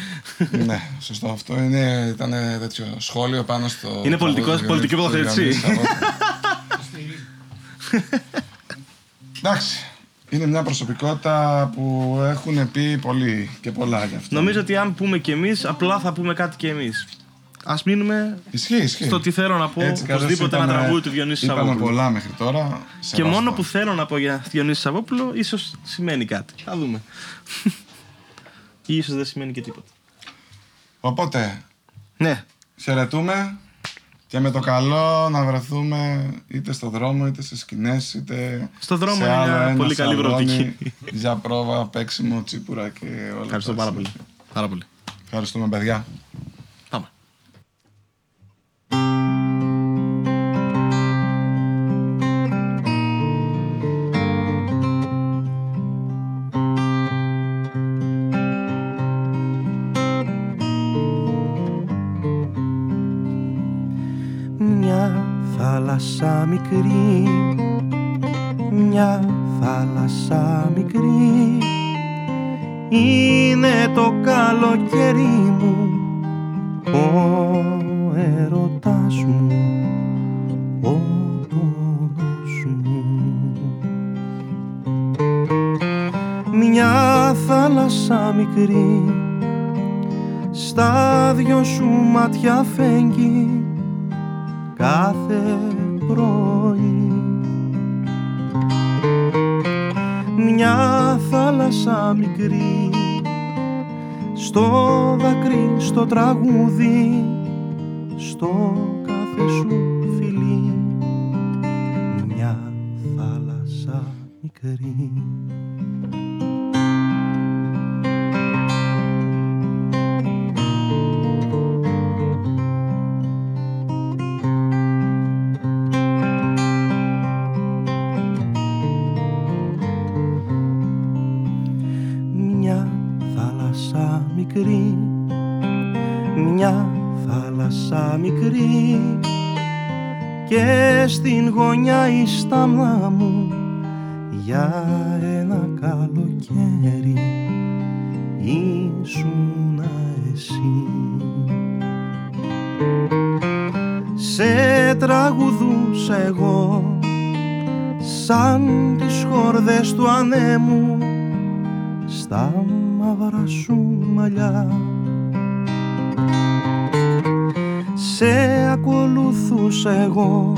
Speaker 3: ναι, σωστό αυτό. Είναι, ήταν τέτοιο σχόλιο πάνω στο.
Speaker 1: Είναι
Speaker 3: τραγούδι
Speaker 1: πολιτικός-
Speaker 3: του
Speaker 1: πολιτική
Speaker 3: Διονύση- του
Speaker 1: τοποθέτηση.
Speaker 3: Διονύση Σαββόπουλου. Εντάξει. Είναι μια προσωπικότητα που έχουν πει πολύ και πολλά γι' αυτό.
Speaker 1: Νομίζω ότι αν πούμε κι εμείς, απλά θα πούμε κάτι κι εμείς. Ας μείνουμε
Speaker 3: Ισχύει, ισχύει.
Speaker 1: στο τι θέλω να πω,
Speaker 3: Έτσι κι αλλιώς
Speaker 1: οπωσδήποτε ένα
Speaker 3: είπαμε-
Speaker 1: τραγούδι του Διονύσης
Speaker 3: Είπαμε
Speaker 1: Σαββόπουλου.
Speaker 3: πολλά μέχρι τώρα.
Speaker 1: Και
Speaker 3: Σεβαστό.
Speaker 1: μόνο που θέλω να πω για Διονύση Σαββόπουλο, ίσως σημαίνει κάτι. Θα δούμε. Ή ίσως δεν σημαίνει και τίποτα.
Speaker 3: Οπότε,
Speaker 1: Ναι,
Speaker 3: χαιρετούμε και με το καλό να βρεθούμε είτε στο δρόμο, είτε σε σκηνές, είτε
Speaker 1: Στο δρόμο
Speaker 3: σε
Speaker 1: είναι
Speaker 3: άλλο
Speaker 1: μια
Speaker 3: ένα
Speaker 1: πολύ καλή
Speaker 3: σαλόνι
Speaker 1: προοπτική.
Speaker 3: Για πρόβα, παίξιμο, τσίπουρα και όλα
Speaker 1: ευχαριστώ
Speaker 3: τα
Speaker 1: πάρα
Speaker 3: συναφή.
Speaker 1: πολύ. Πάρα πολύ.
Speaker 3: Ευχαριστούμε, παιδιά.
Speaker 1: Πάμε.
Speaker 4: Μια θάλασσα μικρή Μια θάλασσα μικρή Είναι το καλοκαίρι μου Ο έρωτας μου Ο πόνος μου. Μια θάλασσα μικρή Στα δυο σου μάτια φέγγει κάθε πρωί. Μια θάλασσα μικρή στο δάκρυ, στο τραγούδι στο κάθε σου φιλί. Μια θάλασσα μικρή. Μια θάλασσα μικρή θάλασσα μικρή Και στην γωνιά η στάμνα μου Για ένα καλοκαίρι. Ήσουν εσύ. Σε τραγουδούσα εγώ Σαν τις χορδές του ανέμου στα μαύρα σου μαλλιά Σε ακολουθούσα εγώ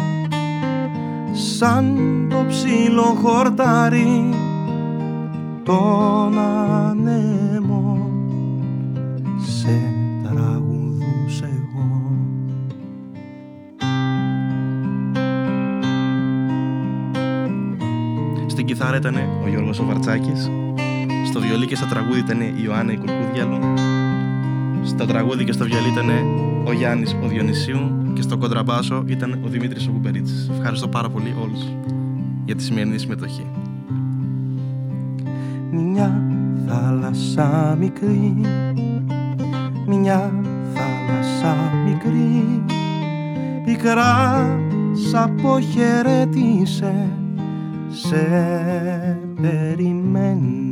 Speaker 4: σαν το ψήλο χορτάρι τον ανέμο σε τραγουδούσα εγώ
Speaker 1: Στην κιθάρα ήταν ο Γιώργος ο Βαρτσάκης. Στο βιολί και στα τραγούδι ήταν η Ιωάννα η Κουρκούδιαλου. Στα τραγούδι και στο βιολί ήταν ο Γιάννης ο Διονυσίου. Και στο κοντραμπάσο ήταν ο Δημήτρης ο Κουπερίτσης. Ευχαριστώ πάρα πολύ όλους για τη σημερινή συμμετοχή.
Speaker 4: Μια θάλασσα μικρή Μια θάλασσα μικρή Πικρά σ' αποχαιρέτησε Σε περιμένει